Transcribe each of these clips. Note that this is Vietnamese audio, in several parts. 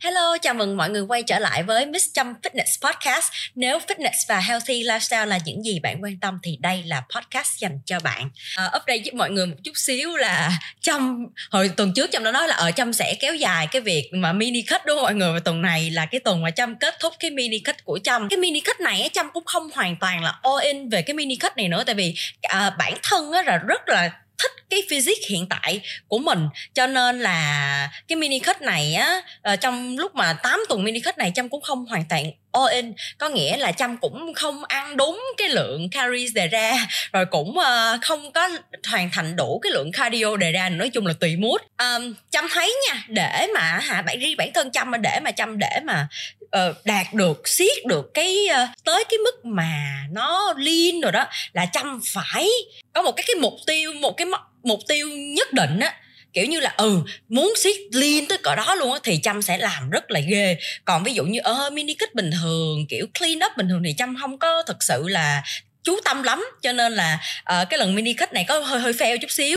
Hello, chào mừng mọi người quay trở lại với Miss Trâm Fitness Podcast. Nếu fitness và healthy lifestyle là những gì bạn quan tâm thì đây là podcast dành cho bạn. À, update giúp mọi người một chút xíu là Trâm hồi tuần trước Trâm đã nói là ờ, ở Trâm sẽ kéo dài cái việc mà mini cut đúng không mọi người và tuần này là cái tuần mà Trâm kết thúc cái mini cut của Trâm. Cái mini cut này Trâm cũng không hoàn toàn là all in về cái mini cut này nữa tại vì à, bản thân á là rất là thích cái physics hiện tại của mình. Cho nên là cái mini cut này á ờ, trong lúc mà 8 tuần mini cut này trâm cũng không hoàn toàn all in. Có nghĩa là trâm cũng không ăn đúng cái lượng calories đề ra rồi cũng ờ, không có hoàn thành đủ cái lượng cardio đề ra. Nói chung là tùy mood. Um, trâm thấy nha để mà hả bạn riêng bản thân trâm để mà trâm để mà Ờ, đạt được siết được cái uh, tới cái mức mà nó liên rồi đó là chăm phải có một cái cái mục tiêu một cái mục tiêu nhất định á. Kiểu như là ừ muốn siết liên tới cỡ đó luôn á thì chăm sẽ làm rất là ghê. Còn ví dụ như ở uh, mini kích bình thường kiểu clean up bình thường thì chăm không có thực sự là chú tâm lắm. Cho nên là uh, cái lần mini kích này có hơi hơi fail chút xíu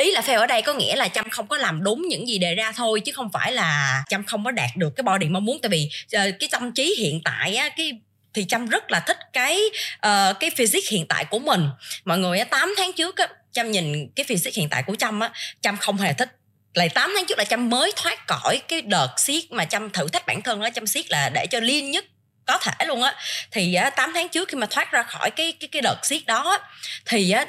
ý là fail ở đây có nghĩa là chăm không có làm đúng những gì đề ra thôi chứ không phải là chăm không có đạt được cái body mong muốn. Tại vì uh, cái tâm trí hiện tại á cái thì chăm rất là thích cái uh, cái physics hiện tại của mình. Mọi người á 8 tháng trước á chăm nhìn cái physics hiện tại của chăm á chăm không hề thích. Lại 8 tháng trước là chăm mới thoát khỏi cái đợt siết mà chăm thử thách bản thân đó chăm siết là để cho liên nhất có thể luôn á. Thì á, 8 tháng trước khi mà thoát ra khỏi cái cái cái đợt siết đó thì á,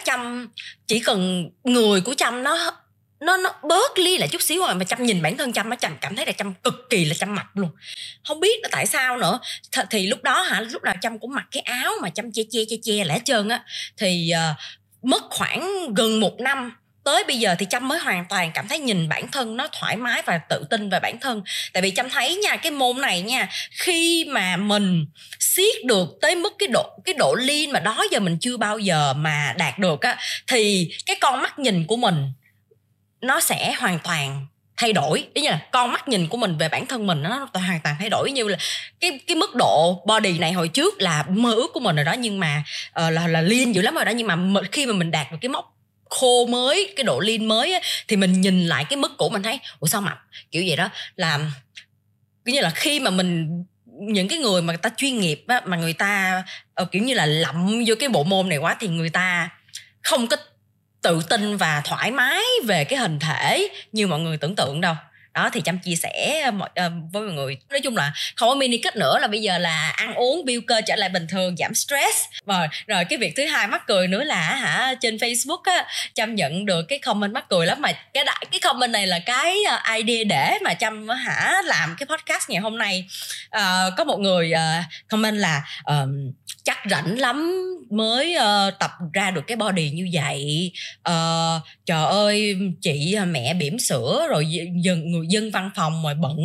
chỉ cần người của chăm nó nó nó bớt ly lại chút xíu rồi mà chăm nhìn bản thân chăm nó chăm cảm thấy là chăm cực kỳ là chăm mập luôn. Không biết là tại sao nữa. Th- thì lúc đó hả lúc nào chăm cũng mặc cái áo mà chăm che che che che lẻ trơn á. Thì uh, mất khoảng gần một năm tới bây giờ thì trâm mới hoàn toàn cảm thấy nhìn bản thân nó thoải mái và tự tin về bản thân. Tại vì trâm thấy nha cái môn này nha khi mà mình siết được tới mức cái độ cái độ lean mà đó giờ mình chưa bao giờ mà đạt được á thì cái con mắt nhìn của mình nó sẽ hoàn toàn thay đổi. Ý như là con mắt nhìn của mình về bản thân mình nó hoàn toàn thay đổi. Như là cái cái mức độ body này hồi trước là mơ ước của mình rồi đó nhưng mà uh, là là liên dữ lắm rồi đó. Nhưng mà khi mà mình đạt được cái mốc khô mới cái độ lean mới á, thì mình nhìn lại cái mức cũ mình thấy ủa sao mập? Kiểu vậy đó. Là kiểu như là khi mà mình những cái người mà người ta chuyên nghiệp á, mà người ta uh, kiểu như là lậm vô cái bộ môn này quá thì người ta không có tự tin và thoải mái về cái hình thể như mọi người tưởng tượng đâu đó thì chăm chia sẻ ờ, mọi, uh, với mọi người. Nói chung là không có mini kết nữa là bây giờ là ăn uống build cơ trở lại bình thường giảm stress. Rồi rồi cái việc thứ hai mắc cười nữa là hả trên facebook á chăm nhận được cái comment mắc cười lắm. Mà cái đại cái comment này là cái ờ, idea để mà chăm hả làm cái podcast ngày hôm nay. Uh, có một người uh, comment là uh, chắc rảnh lắm mới uh, tập ra được cái body như vậy. Uh, trời ơi chị ờ, mẹ bỉm sữa rồi dân người dân văn phòng mà bận.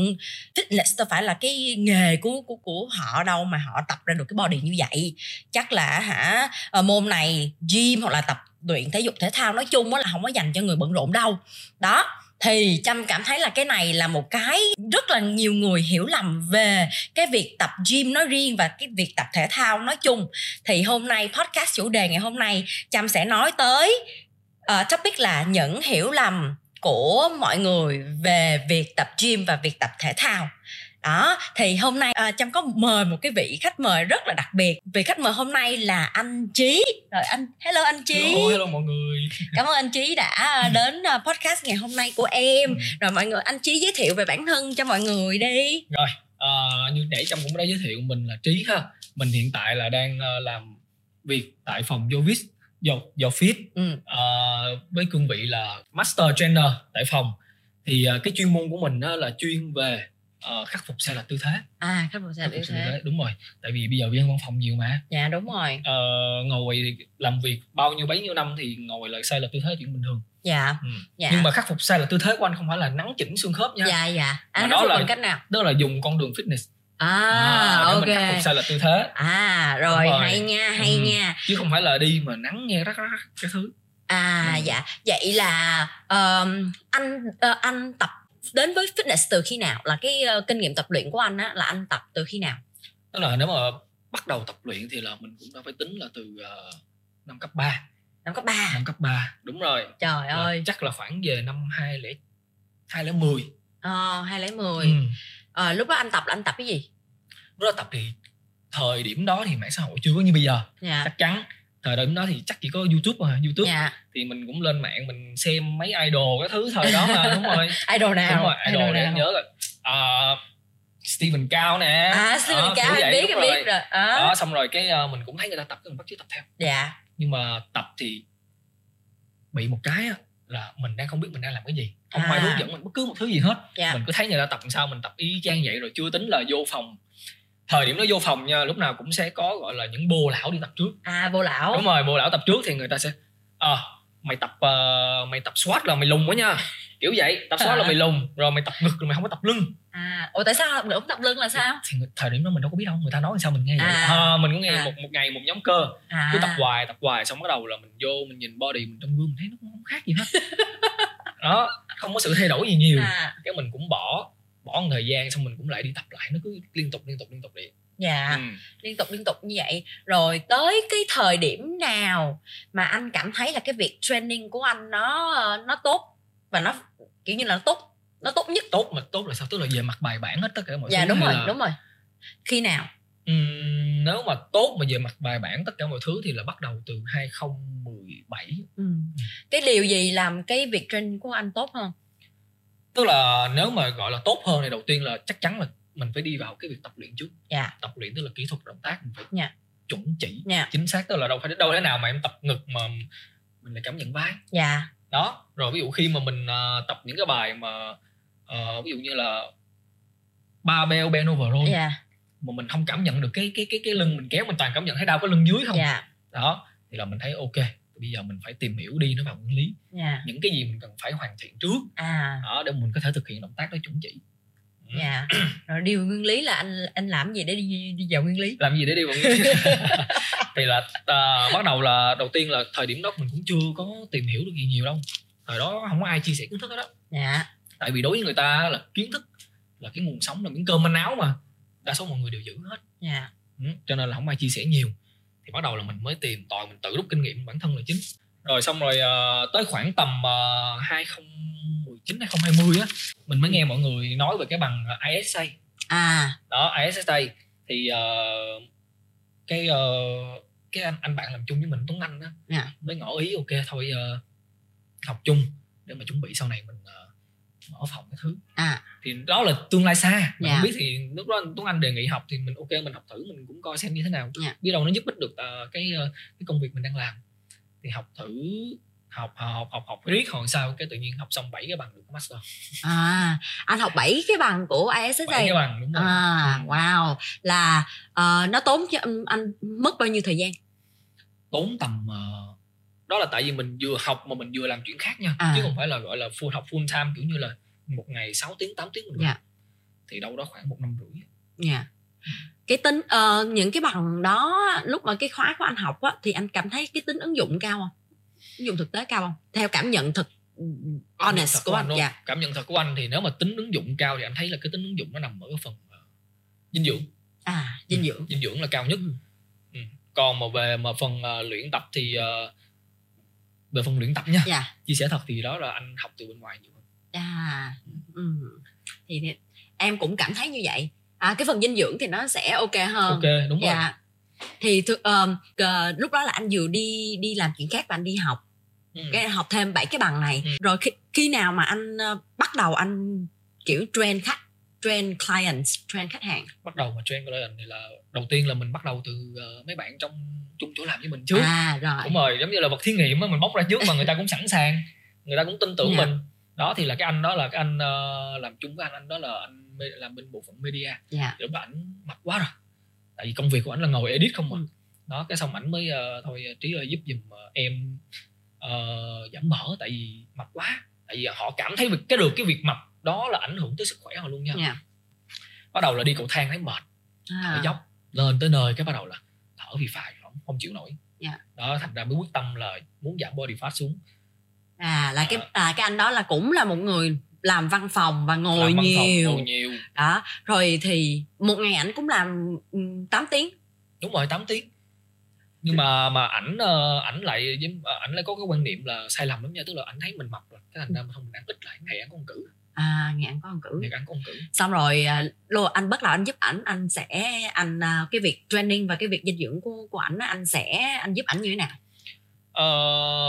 Fitness đâu phải là cái nghề của của của họ đâu mà họ tập ra được cái body như vậy. Chắc là hả uh, môn này gym hoặc là tập luyện thể dục thể thao nói chung là không có dành cho người bận rộn đâu. Đó thì trâm cảm thấy là cái này là một cái rất là nhiều người hiểu lầm về cái việc tập gym nói riêng và cái việc tập thể thao nói chung. Thì hôm nay podcast chủ đề ngày hôm nay trâm sẽ nói tới uh, topic là những hiểu lầm của mọi người về việc tập gym và việc tập thể thao đó thì hôm nay uh, trâm có mời một cái vị khách mời rất là đặc biệt. Vị khách mời hôm nay là anh trí. Rồi anh hello anh trí. Hello, hello mọi người. Cảm ơn anh trí đã đến uh, podcast ngày hôm nay của em. Ừ. rồi mọi người anh trí giới thiệu về bản thân cho mọi người đi. Rồi uh, như nãy trâm cũng đã giới thiệu mình là trí ha. Mình hiện tại là đang uh, làm việc tại phòng Jovis do do fit ừ. uh, với cương vị là master trainer tại phòng. Thì uh, cái chuyên môn của mình uh, là chuyên về uh, khắc phục sai lệch tư thế. À khắc phục sai lệch tư thế. đúng rồi. Tại vì bây giờ viên văn phòng nhiều mà. Dạ đúng rồi. Uh, ngồi làm việc bao nhiêu bấy nhiêu năm thì ngồi lại sai lệch tư thế chuyện bình thường. Dạ, ừ. dạ. Nhưng mà khắc phục sai lệch tư thế của anh không phải là nắng chỉnh xương khớp nha. Dạ dạ. Anh đó là cách nào? đó là dùng con đường fitness. À, à ok. mình khắc phục sai lệch tư thế. À rồi, rồi. hay nha hay ừ. nha. Chứ không phải là đi mà nắng nghe rắc rắc cái thứ. À ừ. dạ. Vậy là um, anh uh, anh tập đến với fitness từ khi nào? Là cái uh, kinh nghiệm tập luyện của anh á là anh tập từ khi nào? Đó là nếu mà bắt đầu tập luyện thì là mình cũng đã phải tính là từ uh, năm cấp 3 năm cấp 3 năm cấp 3 đúng rồi. Trời là ơi. chắc là khoảng về năm hai lẻ hai lẻ mười. Ờ hai lẻ mười. Ừ. à, lúc đó anh tập là anh tập cái gì? Lúc đó tập thì thời điểm đó thì mạng xã hội chưa có như bây giờ. Dạ. chắc chắn thời điểm đó thì chắc chỉ có youtube mà youtube. Dạ. thì mình cũng lên mạng mình xem mấy idol cái thứ thời đó mà đúng rồi. Idol nào? Đúng rồi idol, idol nào? nhớ là uh, Steven Cao nè. À Steven Đó, Cao vậy, biết anh rồi. biết rồi. à. đó xong rồi cái uh, mình cũng thấy người ta tập cái mình bắt chước tập theo. Dạ. Nhưng mà tập thì bị một cái á, là mình đang không biết mình đang làm cái gì. Không À. ai hướng dẫn mình bất cứ một thứ gì hết. Dạ. Mình cứ thấy người ta tập làm sao mình tập y chang vậy rồi chưa tính là vô phòng thời điểm nó vô phòng nha lúc nào cũng sẽ có gọi là những bồ lão đi tập trước. À vô lão. Đúng rồi bồ lão tập trước thì người ta sẽ ờ mày tập ờ, mày tập squat là mày lùn quá nha. Kiểu vậy tập squat là À. mày lùn rồi mày tập ngực rồi mày không có tập lưng. À ủa tại sao không được tập lưng là sao? Thì người- thời điểm đó mình đâu có biết đâu người ta nói sao mình nghe vậy. À. à, mình cũng nghe À. một một ngày một nhóm cơ à. cứ tập hoài tập hoài xong bắt đầu là mình vô mình nhìn body mình trong gương mình thấy nó cũng không khác gì hết. Đó không có sự thay đổi gì nhiều. À. Cái mình cũng bỏ bỏ một thời gian xong mình cũng lại đi tập lại nó cứ liên tục liên tục liên tục vậy. Dạ. Ừ. liên tục liên tục như vậy. Rồi tới cái thời điểm nào mà anh cảm thấy là cái việc training của anh nó ờ, nó tốt và nó kiểu như là nó tốt nó tốt nhất? Tốt mà tốt là sao? Tức là về mặt bài bản hết tất cả mọi dạ thứ đúng hay rồi là, đúng rồi. Khi nào? Ừm, nếu mà tốt mà về mặt bài bản tất cả mọi thứ thì là bắt đầu từ 2017 ừ. cái điều gì làm cái việc training của anh tốt hơn tức là nếu mà gọi là tốt hơn thì đầu tiên là chắc chắn là mình phải đi vào cái việc tập luyện trước. Dạ. Tập luyện tức là kỹ thuật động tác mình phải Dạ. chuẩn chỉ dạ. chính xác tức là đâu phải đâu thế nào mà em tập ngực mà mình lại cảm nhận vai dạ. Đó rồi ví dụ khi mà mình ờ, tập những cái bài mà ờ, ví dụ như là barbell bend over row dạ. mà mình không cảm nhận được cái cái cái cái lưng mình kéo mình toàn cảm nhận thấy đau cái lưng dưới không. Dạ. Đó thì là mình thấy ok bây giờ mình phải tìm hiểu đi nó vào nguyên lý. Dạ. Những cái gì mình cần phải hoàn thiện trước à. đó để mình có thể thực hiện động tác đó chuẩn chỉ Ừ. dạ rồi điều nguyên lý là anh anh làm gì để đi, đi vào nguyên lý? Làm gì để đi vào nguyên lý? Thì là à, bắt đầu là đầu tiên là thời điểm đó mình cũng chưa có tìm hiểu được gì nhiều đâu. Thời đó không có ai chia sẻ kiến thức hết đó dạ. Tại vì đối với người ta là kiến thức là cái nguồn sống là miếng cơm manh áo mà đa số mọi người đều giữ hết. Dạ. Ừ. cho nên là không ai chia sẻ nhiều thì bắt đầu là mình mới tìm tòi mình tự rút kinh nghiệm bản thân là chính. Rồi xong rồi ờ, tới khoảng tầm uh, 2019 2020 á mình mới nghe mọi người nói về cái bằng ISA à. Đó ISSA thì ờ, cái ờ, cái anh anh bạn làm chung với mình Tuấn Anh á Dạ. mới ngỏ ý ok thôi học chung để mà chuẩn bị sau này mình mở phòng cái thứ. À. Thì đó là tương lai xa. Mình Dạ. không biết thì lúc đó Tuấn Anh đề nghị học thì mình ok mình học thử mình cũng coi xem như thế nào. Dạ. biết đâu nó giúp ích được ờ, cái ờ, cái công việc mình đang làm. Thì học thử học học học học riết hồi sau cái tự nhiên học xong bảy cái bằng được master. À anh học 7 cái bằng của ISSA. Bảy cái bằng đúng rồi. À wow. Là ờ, nó tốn cho anh, anh mất bao nhiêu thời gian? Tốn tầm ờ, đó là tại vì mình vừa học mà mình vừa làm chuyện khác nha À. chứ không phải là gọi là full học full time kiểu như là một ngày 6 tiếng 8 tiếng mình Dạ. làm. thì đâu đó khoảng một năm rưỡi dạ cái tính ờ, những cái bằng đó lúc mà cái khóa của anh học á thì anh cảm thấy cái tính ứng dụng cao không ứng dụng thực tế cao không theo cảm nhận thực Cảm nhận honest thật của anh luôn. dạ cảm nhận thật của anh thì nếu mà tính ứng dụng cao thì anh thấy là cái tính ứng dụng nó nằm ở cái phần ờ, dinh dưỡng à dinh dưỡng dinh dưỡng là cao nhất Ừ. Ừ. còn mà về mà phần ờ, luyện tập thì ờ, về phần luyện tập nha. Dạ. Chia sẻ thật thì đó là anh học từ bên ngoài nhiều hơn. À ừ. thì, thì em cũng cảm thấy như vậy. À cái phần dinh dưỡng thì nó sẽ ok hơn. Ok đúng rồi. Dạ thì th- um, cờ- lúc đó là anh vừa đi đi làm chuyện khác và anh đi học. Ừ. cái học thêm bảy cái bằng này. Ừ. rồi khi, khi nào mà anh ờ, bắt đầu anh kiểu train khách train clients train khách hàng? Bắt đầu mà train client thì là đầu tiên là mình bắt đầu từ ờ, mấy bạn trong chung chỗ làm với mình trước. À rồi. Đúng rồi giống như là vật thí nghiệm á mình bóc ra trước mà người ta cũng sẵn sàng người ta cũng tin tưởng Dạ. mình. Đó thì là cái anh đó là cái anh ờ, làm chung với anh anh đó là anh làm bên bộ phận media. Dạ. Lúc đó ảnh mập quá rồi tại vì công việc của ảnh là ngồi edit không mà Ừ. đó cái xong ảnh mới ờ, thôi trí ơi giúp giùm ờ, em ờ, giảm mỡ tại vì mập quá. Tại vì họ cảm thấy việc cái được cái việc mập đó là ảnh hưởng tới sức khỏe họ luôn nha. Dạ. Bắt đầu là đi cầu thang thấy mệt thở à, dốc lên tới nơi cái bắt đầu là thở vì phài không, không chịu nổi. Dạ. đó thành ra mới quyết tâm là muốn giảm body fat xuống. À là cái à, cái anh đó là cũng là một người làm văn phòng và ngồi Làm văn phòng, nhiều ngồi nhiều. đó rồi thì một ngày ảnh cũng làm ừ, 8 tiếng. Đúng rồi 8 tiếng. Nhưng mà mà ảnh ờ, ảnh lại ảnh lại có cái quan niệm là sai lầm lắm nha tức là ảnh thấy mình mập rồi cái thành ra mình không đáng ít lại ngày có một cử à ngày ăn có con cử. Ngày ăn có con cử. Xong rồi à, lô anh bắt đầu anh giúp ảnh anh sẽ anh à, cái việc training và cái việc dinh dưỡng của của ảnh anh sẽ anh giúp ảnh như thế nào? Ờ,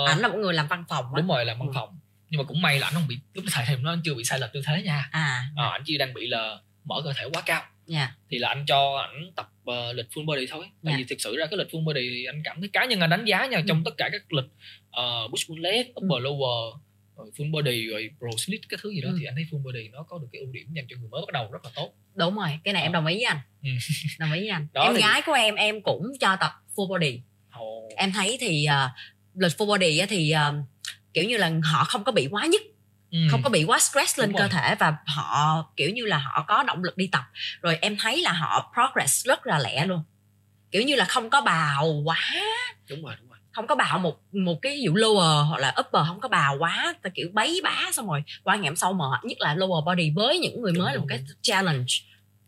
ảnh là một người làm văn phòng á. đúng rồi làm văn Ừ. phòng. Nhưng mà cũng may là anh không bị lúc thời điểm anh chưa bị sai lệch tư thế nha. À ờ, anh chỉ đang bị là mở cơ thể quá cao. Dạ. Thì là anh cho ảnh tập ờ, lịch full body thôi. Tại Dạ. vì thực sự ra cái lịch full body anh cảm thấy cá nhân anh đánh giá nha trong tất cả các lịch uh, push pull leg upper lower rồi full body rồi pro split cái thứ gì đó Ừ. thì anh thấy full body nó có được cái ưu điểm dành cho người mới bắt đầu rất là tốt. Đúng rồi cái này em đồng ý với anh. Ừ. đồng ý với anh. Đó em thì- gái của em em cũng cho tập full body. Ồ, em thấy thì à, lịch full body thì à, kiểu như là họ không có bị quá nhức ừ. không có bị quá stress lên Đúng cơ rồi. thể và họ kiểu như là họ có động lực đi tập. Rồi em thấy là họ progress rất là lẹ luôn. Kiểu như là không có bào quá. Đúng rồi đúng rồi không có bào một một cái ví dụ lower hoặc là upper không có bào quá ta kiểu bấy bá xong rồi qua hôm sau mệt nhất là lower body với những người mới là một cái challenge.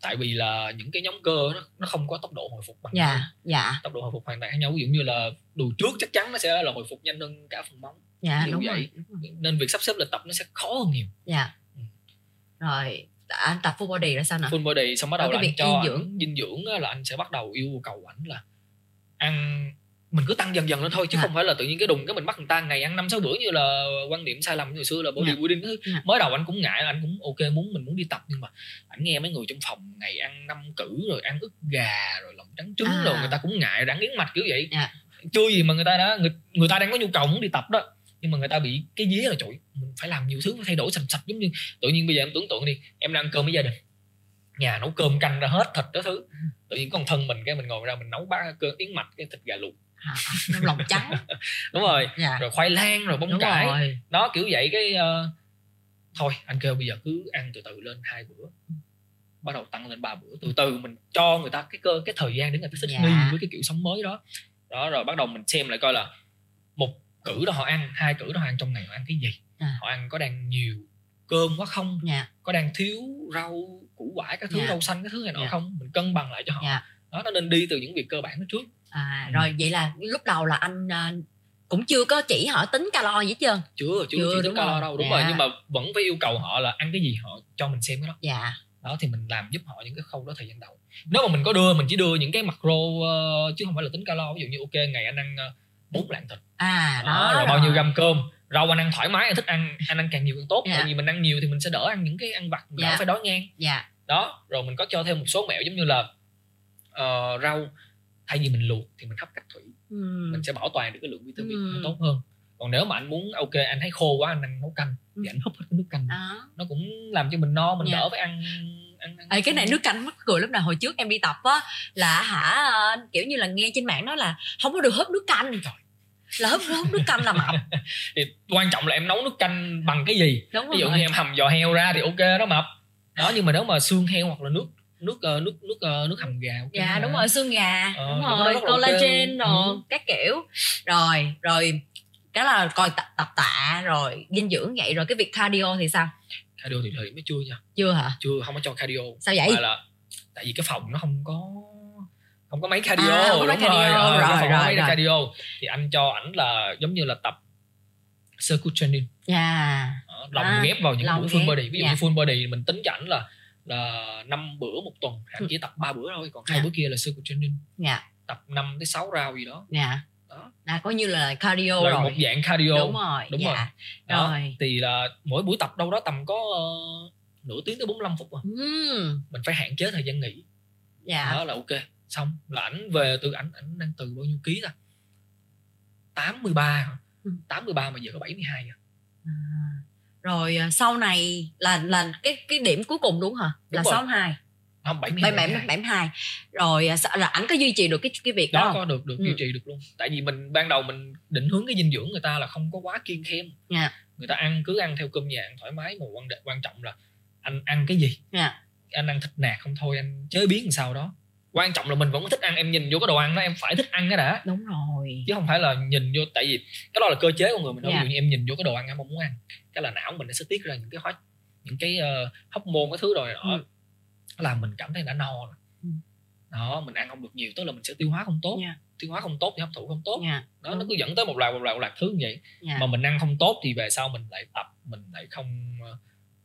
Tại vì là những cái nhóm cơ nó, nó không có tốc độ hồi phục bằng nhau. dạ. Dạ tốc độ hồi phục hoàn toàn khác nhau. Ví dụ như là đùi trước chắc chắn nó sẽ là hồi phục nhanh hơn cả phần mông dạ dụ đúng vậy. rồi, đúng rồi. Nên việc sắp xếp lịch tập nó sẽ khó hơn nhiều. Dạ. Ừ. rồi anh tập full body là sao nữa? Full body xong bắt đầu là anh cho dinh dưỡng. dưỡng. dinh dưỡng là anh sẽ bắt đầu yêu cầu ảnh là ăn mình cứ tăng dần dần lên thôi chứ Dạ. không phải là tự nhiên cái đùng cái mình bắt người ta ngày ăn năm sáu bữa như là quan điểm sai lầm hồi xưa là body Dạ. building thứ Dạ. mới đầu anh cũng ngại anh cũng ok muốn mình muốn đi tập nhưng mà anh nghe mấy người trong phòng ngày ăn năm cử rồi ăn ức gà rồi lòng trắng trứng À. rồi người ta cũng ngại rắn yến mạch kiểu vậy Dạ. chưa gì mà người ta đã người, người ta đang có nhu cầu muốn đi tập đó nhưng mà người ta bị cái dế là trời mình phải làm nhiều thứ phải thay đổi sạch sạch giống như tự nhiên bây giờ em tưởng tượng đi em đang ăn cơm với gia đình nhà nấu cơm canh ra hết thịt đó thứ tự nhiên một thân mình cái mình ngồi ra mình nấu ba cơm yến mạch cái thịt gà luộc à, à, lòng trắng. Đúng rồi. Dạ. Rồi khoai lang rồi bông đúng cải. rồi. Đó kiểu vậy cái ờ, thôi anh kêu bây giờ cứ ăn từ từ lên hai bữa. Bắt đầu tăng lên ba bữa. Từ từ mình cho người ta cái cơ cái thời gian để người ta thích Dạ. nghi với cái kiểu sống mới đó. Đó rồi bắt đầu mình xem lại coi là một cử đó họ ăn hai cử đó họ ăn trong ngày họ ăn cái gì? À. họ ăn có đang nhiều cơm quá không? Dạ. Có đang thiếu rau củ quả các thứ Dạ. rau xanh cái thứ này nọ Dạ. không? Mình cân bằng lại cho họ. Dạ. Đó nó nên đi từ những việc cơ bản đó trước à, Ừ. rồi vậy là lúc đầu là anh à, cũng chưa có chỉ họ tính calo gì hết trơn chưa chưa Chưa, đúng tính calo rồi. đâu đúng Dạ. rồi nhưng mà vẫn phải yêu cầu họ là ăn cái gì họ cho mình xem cái đó dạ đó thì mình làm giúp họ những cái khâu đó thời gian đầu nếu mà mình có đưa mình chỉ đưa những cái macro ờ, chứ không phải là tính calo ví dụ như ok ngày anh ăn uh, bốn lạng thịt à đó, đó, rồi bao nhiêu gram cơm rau anh ăn thoải mái anh thích ăn anh ăn càng nhiều càng tốt Dạ. tại vì mình ăn nhiều thì mình sẽ đỡ ăn những cái ăn vặt mình Dạ. đỡ phải đói ngang dạ đó rồi mình có cho thêm một số mẹo giống như là ờ, rau thay vì mình luộc thì mình hấp cách thủy ừ. mình sẽ bảo toàn được cái lượng vitamin Ừ. nó tốt hơn còn nếu mà anh muốn ok anh thấy khô quá anh ăn nấu canh thì Ừ. anh húp hết cái nước canh đó nó cũng làm cho mình no mình Dạ. đỡ phải ăn ăn, ăn Ê, cái này nước canh mắc cười lắm nè hồi trước em đi tập á là hả kiểu như là nghe trên mạng nói là không có được húp nước canh Trời. là húp húp nước canh là mập thì quan trọng là em nấu nước canh bằng cái gì đúng ví dụ rồi như em hầm giò heo ra thì ok đó mập đó nhưng mà nếu mà xương heo hoặc là nước nước ờ, nước nước ờ, nước hầm gà ok dạ đúng rồi xương gà. Ờ, đúng rồi collagen rồi Ừ. các kiểu. Rồi rồi cái là coi tập, tập tạ rồi dinh dưỡng vậy. Rồi cái việc cardio thì sao? Cardio thì thời điểm mới chưa nha. Chưa hả? Chưa không có cho cardio. Sao vậy? Mà là tại vì cái phòng nó không có không có máy cardio À, không có máy đúng rồi, cardio, Ờ, rồi, phòng không có rồi, máy rồi. cardio. Thì anh cho ảnh là giống như là tập circuit training. Dạ. Đó, lòng À, ghép vào những buổi full ghép, body. Ví dụ dạ. như full body mình tính cho ảnh là là năm bữa một tuần ảnh Ừ. chỉ tập 3 bữa thôi còn hai Dạ. bữa kia là circuit training dạ tập 5 tới 6 round gì đó dạ đó là coi như là cardio là rồi một dạng cardio đúng rồi đúng dạ. rồi. đó rồi thì là mỗi buổi tập đâu đó tầm có ờ, nửa tiếng tới 45 phút à. Ừm, mình phải hạn chế thời gian nghỉ dạ đó là ok xong là ảnh về từ ảnh ảnh đang từ bao nhiêu ký ta 83 hả? Ừ. 83 mà giờ có 72 à. À, rồi à, sau này là là cái cái điểm cuối cùng đúng hả? Là rồi. 62 không 72, 77 72 rồi à, là ảnh có duy trì được cái cái việc đó, đó không? có được được Ừ. duy trì được luôn. Tại vì mình ban đầu mình định hướng cái dinh dưỡng người ta là không có quá kiêng khem. Dạ. người ta ăn cứ ăn theo cơm nhà ăn thoải mái. Mà quan quan trọng là anh ăn cái gì? Dạ. anh ăn thịt nạc không thôi anh chế biến làm sao đó quan trọng là mình vẫn có thích ăn em nhìn vô cái đồ ăn đó em phải thích ăn cái đã. Đúng rồi. Chứ không phải là nhìn vô tại vì cái đó là cơ chế của người mình nói Dạ. ví dụ như em nhìn vô cái đồ ăn em không muốn ăn cái là não mình nó sẽ tiết ra những cái hóa những cái uh, hormone cái thứ rồi đó. Ừ. làm mình cảm thấy đã no rồi. Ừ. đó mình ăn không được nhiều tức là mình sẽ tiêu hóa không tốt. Dạ. tiêu hóa không tốt thì hấp thụ không tốt. Dạ đó nó cứ dẫn tới một loạt một loạt một loạt thứ như vậy. Dạ. Mà mình ăn không tốt thì về sau mình lại tập mình lại không ờ,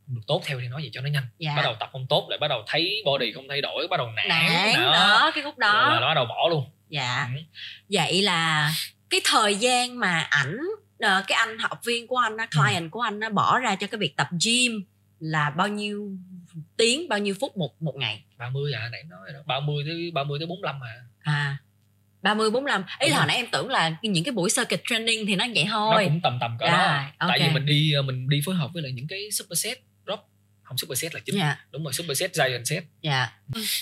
được tốt theo thì nói gì cho nó nhanh. Dạ. bắt đầu tập không tốt lại bắt đầu thấy body không thay đổi bắt đầu nản, nản đó. đó cái khúc đó. Là nó bắt đầu bỏ luôn. Dạ. Ừ. vậy là cái thời gian mà ảnh ờ, cái anh học viên của anh client ừ. của anh nó bỏ ra cho cái việc tập gym là bao nhiêu tiếng bao nhiêu phút một một ngày? 30 à nãy nói đó. 30 tới 30 tới 45 à. À 30 45 ý là hồi nãy em tưởng là những cái buổi circuit training thì nó vậy thôi. nó cũng tầm tầm cỡ yeah, đó. Okay. tại vì mình đi mình đi phối hợp với lại những cái superset không superset là chính. Yeah. đúng rồi superset giant set dạ.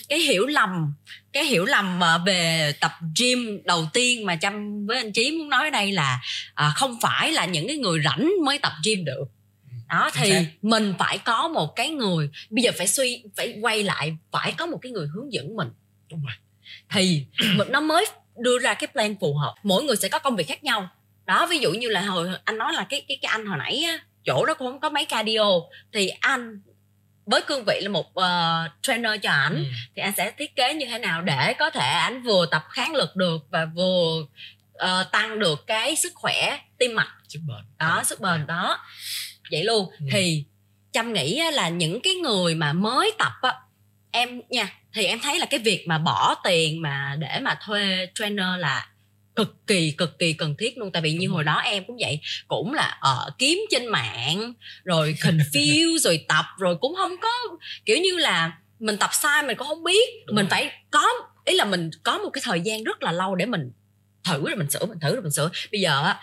Cái hiểu lầm cái hiểu lầm về tập gym đầu tiên mà chăm với anh chí muốn nói ở đây là à, không phải là những cái người rảnh mới tập gym được. Đó thì mình phải có một cái người bây giờ phải suy phải quay lại phải có một cái người hướng dẫn mình. Đúng rồi. Thì nó mới đưa ra cái plan phù hợp. Mỗi người sẽ có công việc khác nhau. Đó ví dụ như là hồi anh nói là cái cái cái anh hồi nãy á, chỗ đó cũng không có máy cardio thì anh với cương vị là một uh, trainer cho ảnh ừ. thì anh sẽ thiết kế như thế nào để có thể ảnh vừa tập kháng lực được và vừa uh, tăng được cái sức khỏe tim mạch? Sức bền. Đó sức bền đó. Vậy luôn. Ừ. thì chăm nghĩ là những cái người mà mới tập á em nha thì em thấy là cái việc mà bỏ tiền mà để mà thuê trainer là cực kỳ cực kỳ cần thiết luôn. Tại vì như hồi đó em cũng vậy cũng là ở uh, kiếm trên mạng rồi confuse rồi tập rồi cũng không có kiểu như là mình tập sai mình cũng không biết. Đúng mình rồi. phải có ý là mình có một cái thời gian rất là lâu để mình thử rồi mình sửa mình thử rồi mình sửa. Bây giờ á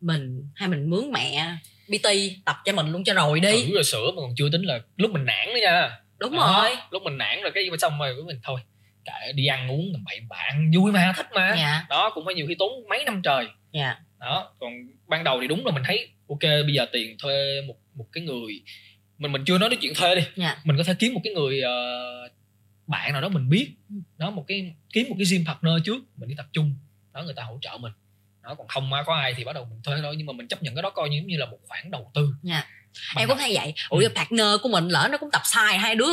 mình hay mình mướn mẹ bt tập cho mình luôn cho rồi đi. Thử rồi sửa mà còn chưa tính là lúc mình nản nữa nha. Đúng đó, rồi. lúc mình nản rồi cái xong rồi mình thôi kệ đi ăn uống tầm bậy bạn vui mà thích mà. Dạ. đó cũng phải nhiều khi tốn mấy năm trời. Dạ. đó còn ban đầu thì đúng là mình thấy ok bây giờ tiền thuê một một cái người mình mình chưa nói đến chuyện thuê đi. Dạ. mình có thể kiếm một cái người uh, bạn nào đó mình biết. Đó một cái kiếm một cái gym partner trước mình đi tập trung. Đó người ta hỗ trợ mình. Đó còn không có ai thì bắt đầu mình thuê thôi. Nhưng mà mình chấp nhận cái đó coi như như là một khoản đầu tư. Dạ em cũng thấy vậy. Ủa ừ. partner của mình lỡ nó cũng tập sai hai đứa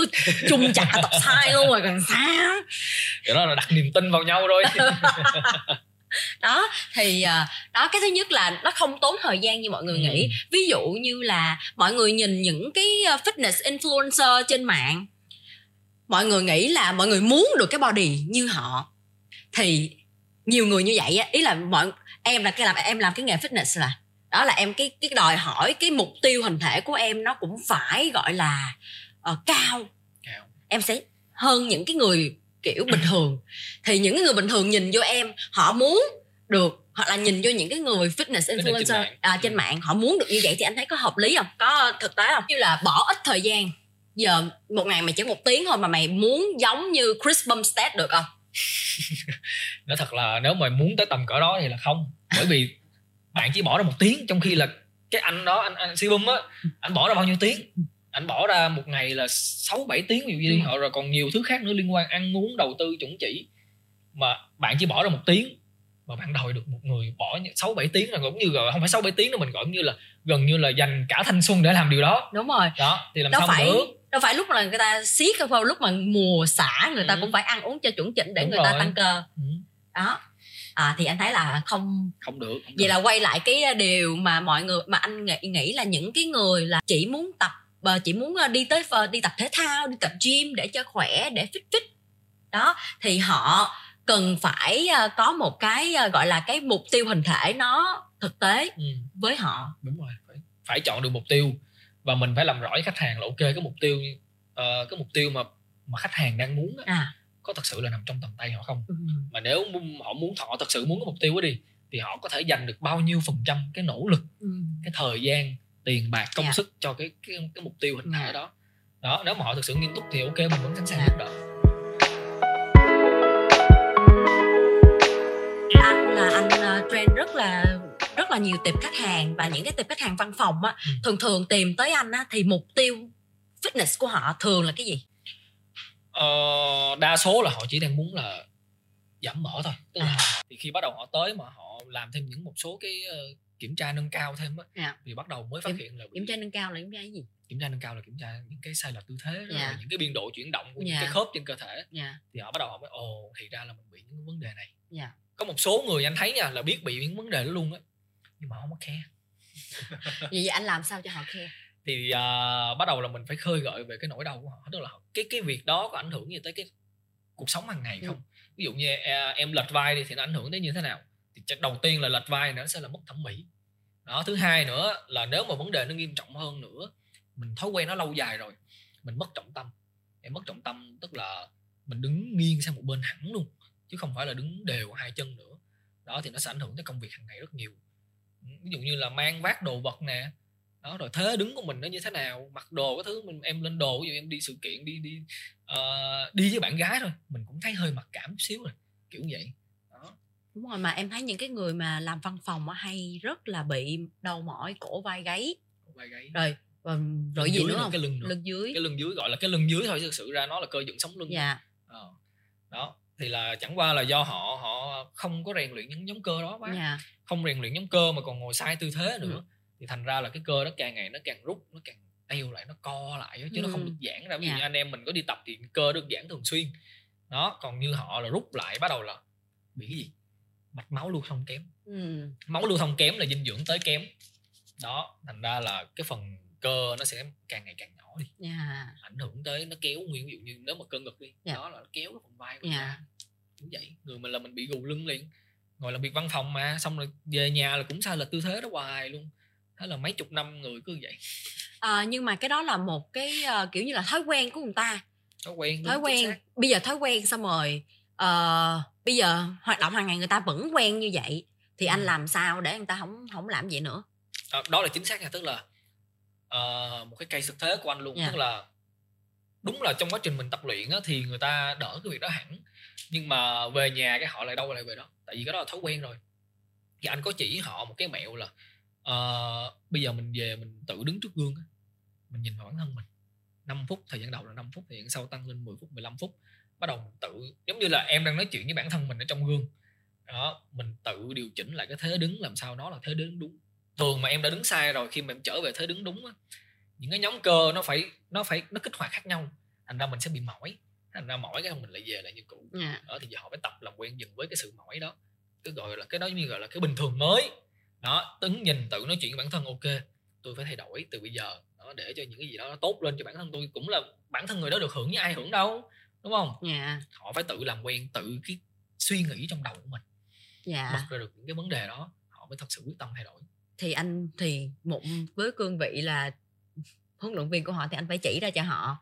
chung chạ tập sai luôn rồi còn sao? Cái đó là đặt niềm tin vào nhau rồi đó thì à, đó cái thứ nhất là nó không tốn thời gian như mọi người ừ. nghĩ ví dụ như là mọi người nhìn những cái à, fitness influencer trên mạng mọi người nghĩ là mọi người muốn được cái body như họ. Thì nhiều người như vậy á ý là mọi em là cái làm em làm cái nghề fitness là đó là em cái cái đòi hỏi cái mục tiêu hình thể của em nó cũng phải gọi là uh, cao. cao. Em sẽ hơn những cái người kiểu bình thường. Thì những người bình thường nhìn vô em họ muốn được hoặc là nhìn vô những cái người fitness influencer trên mạng. À, trên mạng họ muốn được như vậy thì anh thấy có hợp lý không? Có thực tế không? Như là bỏ ít thời gian. Giờ một ngày mày chỉ một tiếng thôi mà mày muốn giống như Chris Bumstead được không? Nói thật là nếu mà muốn tới tầm cỡ đó thì là không. Bởi vì bạn chỉ bỏ ra một tiếng trong khi là cái anh đó anh anh Sibum á anh bỏ ra bao nhiêu tiếng? Anh bỏ ra một ngày là sáu bảy tiếng ví dụ như họ rồi. Còn nhiều thứ khác nữa liên quan ăn uống đầu tư chuẩn chỉ. Mà bạn chỉ bỏ ra một tiếng mà bạn đòi được một người bỏ sáu bảy tiếng là cũng như rồi không phải sáu bảy tiếng nữa mình gọi như là gần như là dành cả thanh xuân để làm điều đó. Đúng rồi. Đó thì làm đâu sao phải được? đâu phải lúc là người ta siết không lúc mà mùa xả người ta ừ. cũng phải ăn uống cho chuẩn chỉnh để đúng người rồi. ta tăng cơ. Ừ. đó à, thì anh thấy là không không được không vậy được. là quay lại cái điều mà mọi người mà anh nghĩ nghĩ là những cái người là chỉ muốn tập ờ, chỉ muốn ờ, đi tới đi tập thể thao đi tập gym để cho khỏe để fit fit đó thì họ cần phải ờ, có một cái gọi là cái mục tiêu hình thể nó thực tế ừ. với họ đúng rồi phải, phải chọn được mục tiêu và mình phải làm rõ với khách hàng là ok cái mục tiêu uh, cái mục tiêu mà mà khách hàng đang muốn à có thật sự là nằm trong tầm tay họ không ừ. mà nếu họ muốn họ thật sự muốn có mục tiêu đó đi thì họ có thể dành được bao nhiêu phần trăm cái nỗ lực ừ. cái thời gian tiền bạc công yeah. Dạ. sức cho cái cái cái mục tiêu hình yeah. Dạ. đó đó nếu mà họ thực sự nghiêm túc thì ok mình vẫn sẵn sàng yeah. Dạ. giúp đỡ anh là anh uh, train rất là rất là nhiều tiệp khách hàng và những cái tiệp khách hàng văn phòng á ừ. thường thường tìm tới anh á thì mục tiêu fitness của họ thường là cái gì uh, đa số là họ chỉ đang muốn là giảm mỡ thôi tức là à. thì khi bắt đầu họ tới mà họ làm thêm những một số cái uh, kiểm tra nâng cao thêm á yeah. thì bắt đầu mới phát kiểm, hiện là kiểm tra nâng cao là kiểm tra cái gì kiểm tra nâng cao là kiểm tra những cái sai lệch tư thế yeah. rồi những cái biên độ chuyển động của yeah. những cái khớp trên cơ thể yeah. thì họ bắt đầu họ mới ồ thì ra là mình bị những vấn đề này yeah. có một số người anh thấy nha là biết bị những vấn đề đó luôn á nhưng mà không có khe vậy anh làm sao cho họ khe thì uh, bắt đầu là mình phải khơi gợi về cái nỗi đau của họ. Tức là cái cái việc đó có ảnh hưởng gì tới cái cuộc sống hàng ngày ừ. không? Ừ. ví dụ như uh, em lệch vai đi thì nó ảnh hưởng tới như thế nào? Thì đầu tiên là lệch vai nó sẽ là mất thẩm mỹ. Đó thứ hai nữa là nếu mà vấn đề nó nghiêm trọng hơn nữa mình thói quen nó lâu dài rồi mình mất trọng tâm. Em mất trọng tâm tức là mình đứng nghiêng sang một bên hẳn luôn chứ không phải là đứng đều hai chân nữa. Đó thì nó sẽ ảnh hưởng tới công việc hàng ngày rất nhiều. Ví dụ như là mang vác đồ vật nè đó rồi thế đứng của mình nó như thế nào? Mặc đồ cái thứ mình em lên đồ ví dụ em đi sự kiện đi đi uh, đi với bạn gái thôi mình cũng thấy hơi mặc cảm chút xíu rồi kiểu vậy. Đó. Đúng rồi mà em thấy những cái người mà làm văn phòng hay rất là bị đau mỏi cổ vai gáy. Cổ vai gáy. Rồi và rồi gì nữa không? cái lưng nữa. lưng dưới. Cái lưng dưới gọi là cái lưng dưới thôi thực sự ra nó là cơ dựng sống lưng dạ. ờ. đó thì là chẳng qua là do họ họ không có rèn luyện những nhóm cơ đó quá. Dạ. không rèn luyện nhóm cơ mà còn ngồi sai tư thế nữa. Ừ. thì thành ra là cái cơ nó càng ngày nó càng rút nó càng eo lại nó co lại chứ ừ. nó không được giãn ra ví dụ dạ. như anh em mình có đi tập thì cơ được giãn thường xuyên đó còn như họ là rút lại bắt đầu là bị cái gì mạch máu lưu thông kém ừ. máu lưu thông kém là dinh dưỡng tới kém đó thành ra là cái phần cơ nó sẽ càng ngày càng nhỏ đi yeah. Dạ. ảnh hưởng tới nó kéo nguyên ví dụ như nếu mà cơ ngực đi yeah. Dạ. đó là nó kéo cái phần vai của yeah. Dạ. cũng vậy người mình là mình bị gù lưng liền ngồi làm việc văn phòng mà xong rồi về nhà là cũng sai là tư thế đó hoài luôn thế là mấy chục năm người cứ vậy à, nhưng mà cái đó là một cái uh, kiểu như là thói quen của người ta thói quen thói quen bây giờ thói quen xong rồi uh, bây giờ hoạt động hàng ngày người ta vẫn quen như vậy thì ừ. anh làm sao để người ta không không làm vậy nữa à, đó là chính xác nha tức là uh, một cái cây thực thế của anh luôn yeah. Dạ. tức là đúng là trong quá trình mình tập luyện á, thì người ta đỡ cái việc đó hẳn nhưng mà về nhà cái họ lại đâu lại về đó tại vì cái đó là thói quen rồi thì anh có chỉ họ một cái mẹo là uh, bây giờ mình về mình tự đứng trước gương mình nhìn vào bản thân mình. 5 phút thời gian đầu là 5 phút gian sau tăng lên 10 phút 15 phút. Bắt đầu mình tự giống như là em đang nói chuyện với bản thân mình ở trong gương. Đó mình tự điều chỉnh lại cái thế đứng làm sao nó là thế đứng đúng. Thường mà em đã đứng sai rồi khi mà em trở về thế đứng đúng á những cái nhóm cơ nó phải nó phải nó kích hoạt khác nhau. Thành ra mình sẽ bị mỏi. Thành ra mỏi cái mình lại về lại như cũ. Yeah. Dạ. đó thì giờ họ phải tập làm quen dần với cái sự mỏi đó. Cái gọi là cái đó như gọi là cái bình thường mới đó đứng nhìn tự nói chuyện với bản thân ok tôi phải thay đổi từ bây giờ đó để cho những cái gì đó nó tốt lên cho bản thân tôi cũng là bản thân người đó được hưởng như ai hưởng đâu đúng không yeah. Dạ. họ phải tự làm quen tự cái suy nghĩ trong đầu của mình yeah. bật ra được những cái vấn đề đó họ mới thật sự quyết tâm thay đổi thì anh thì một với cương vị là huấn luyện viên của họ thì anh phải chỉ ra cho họ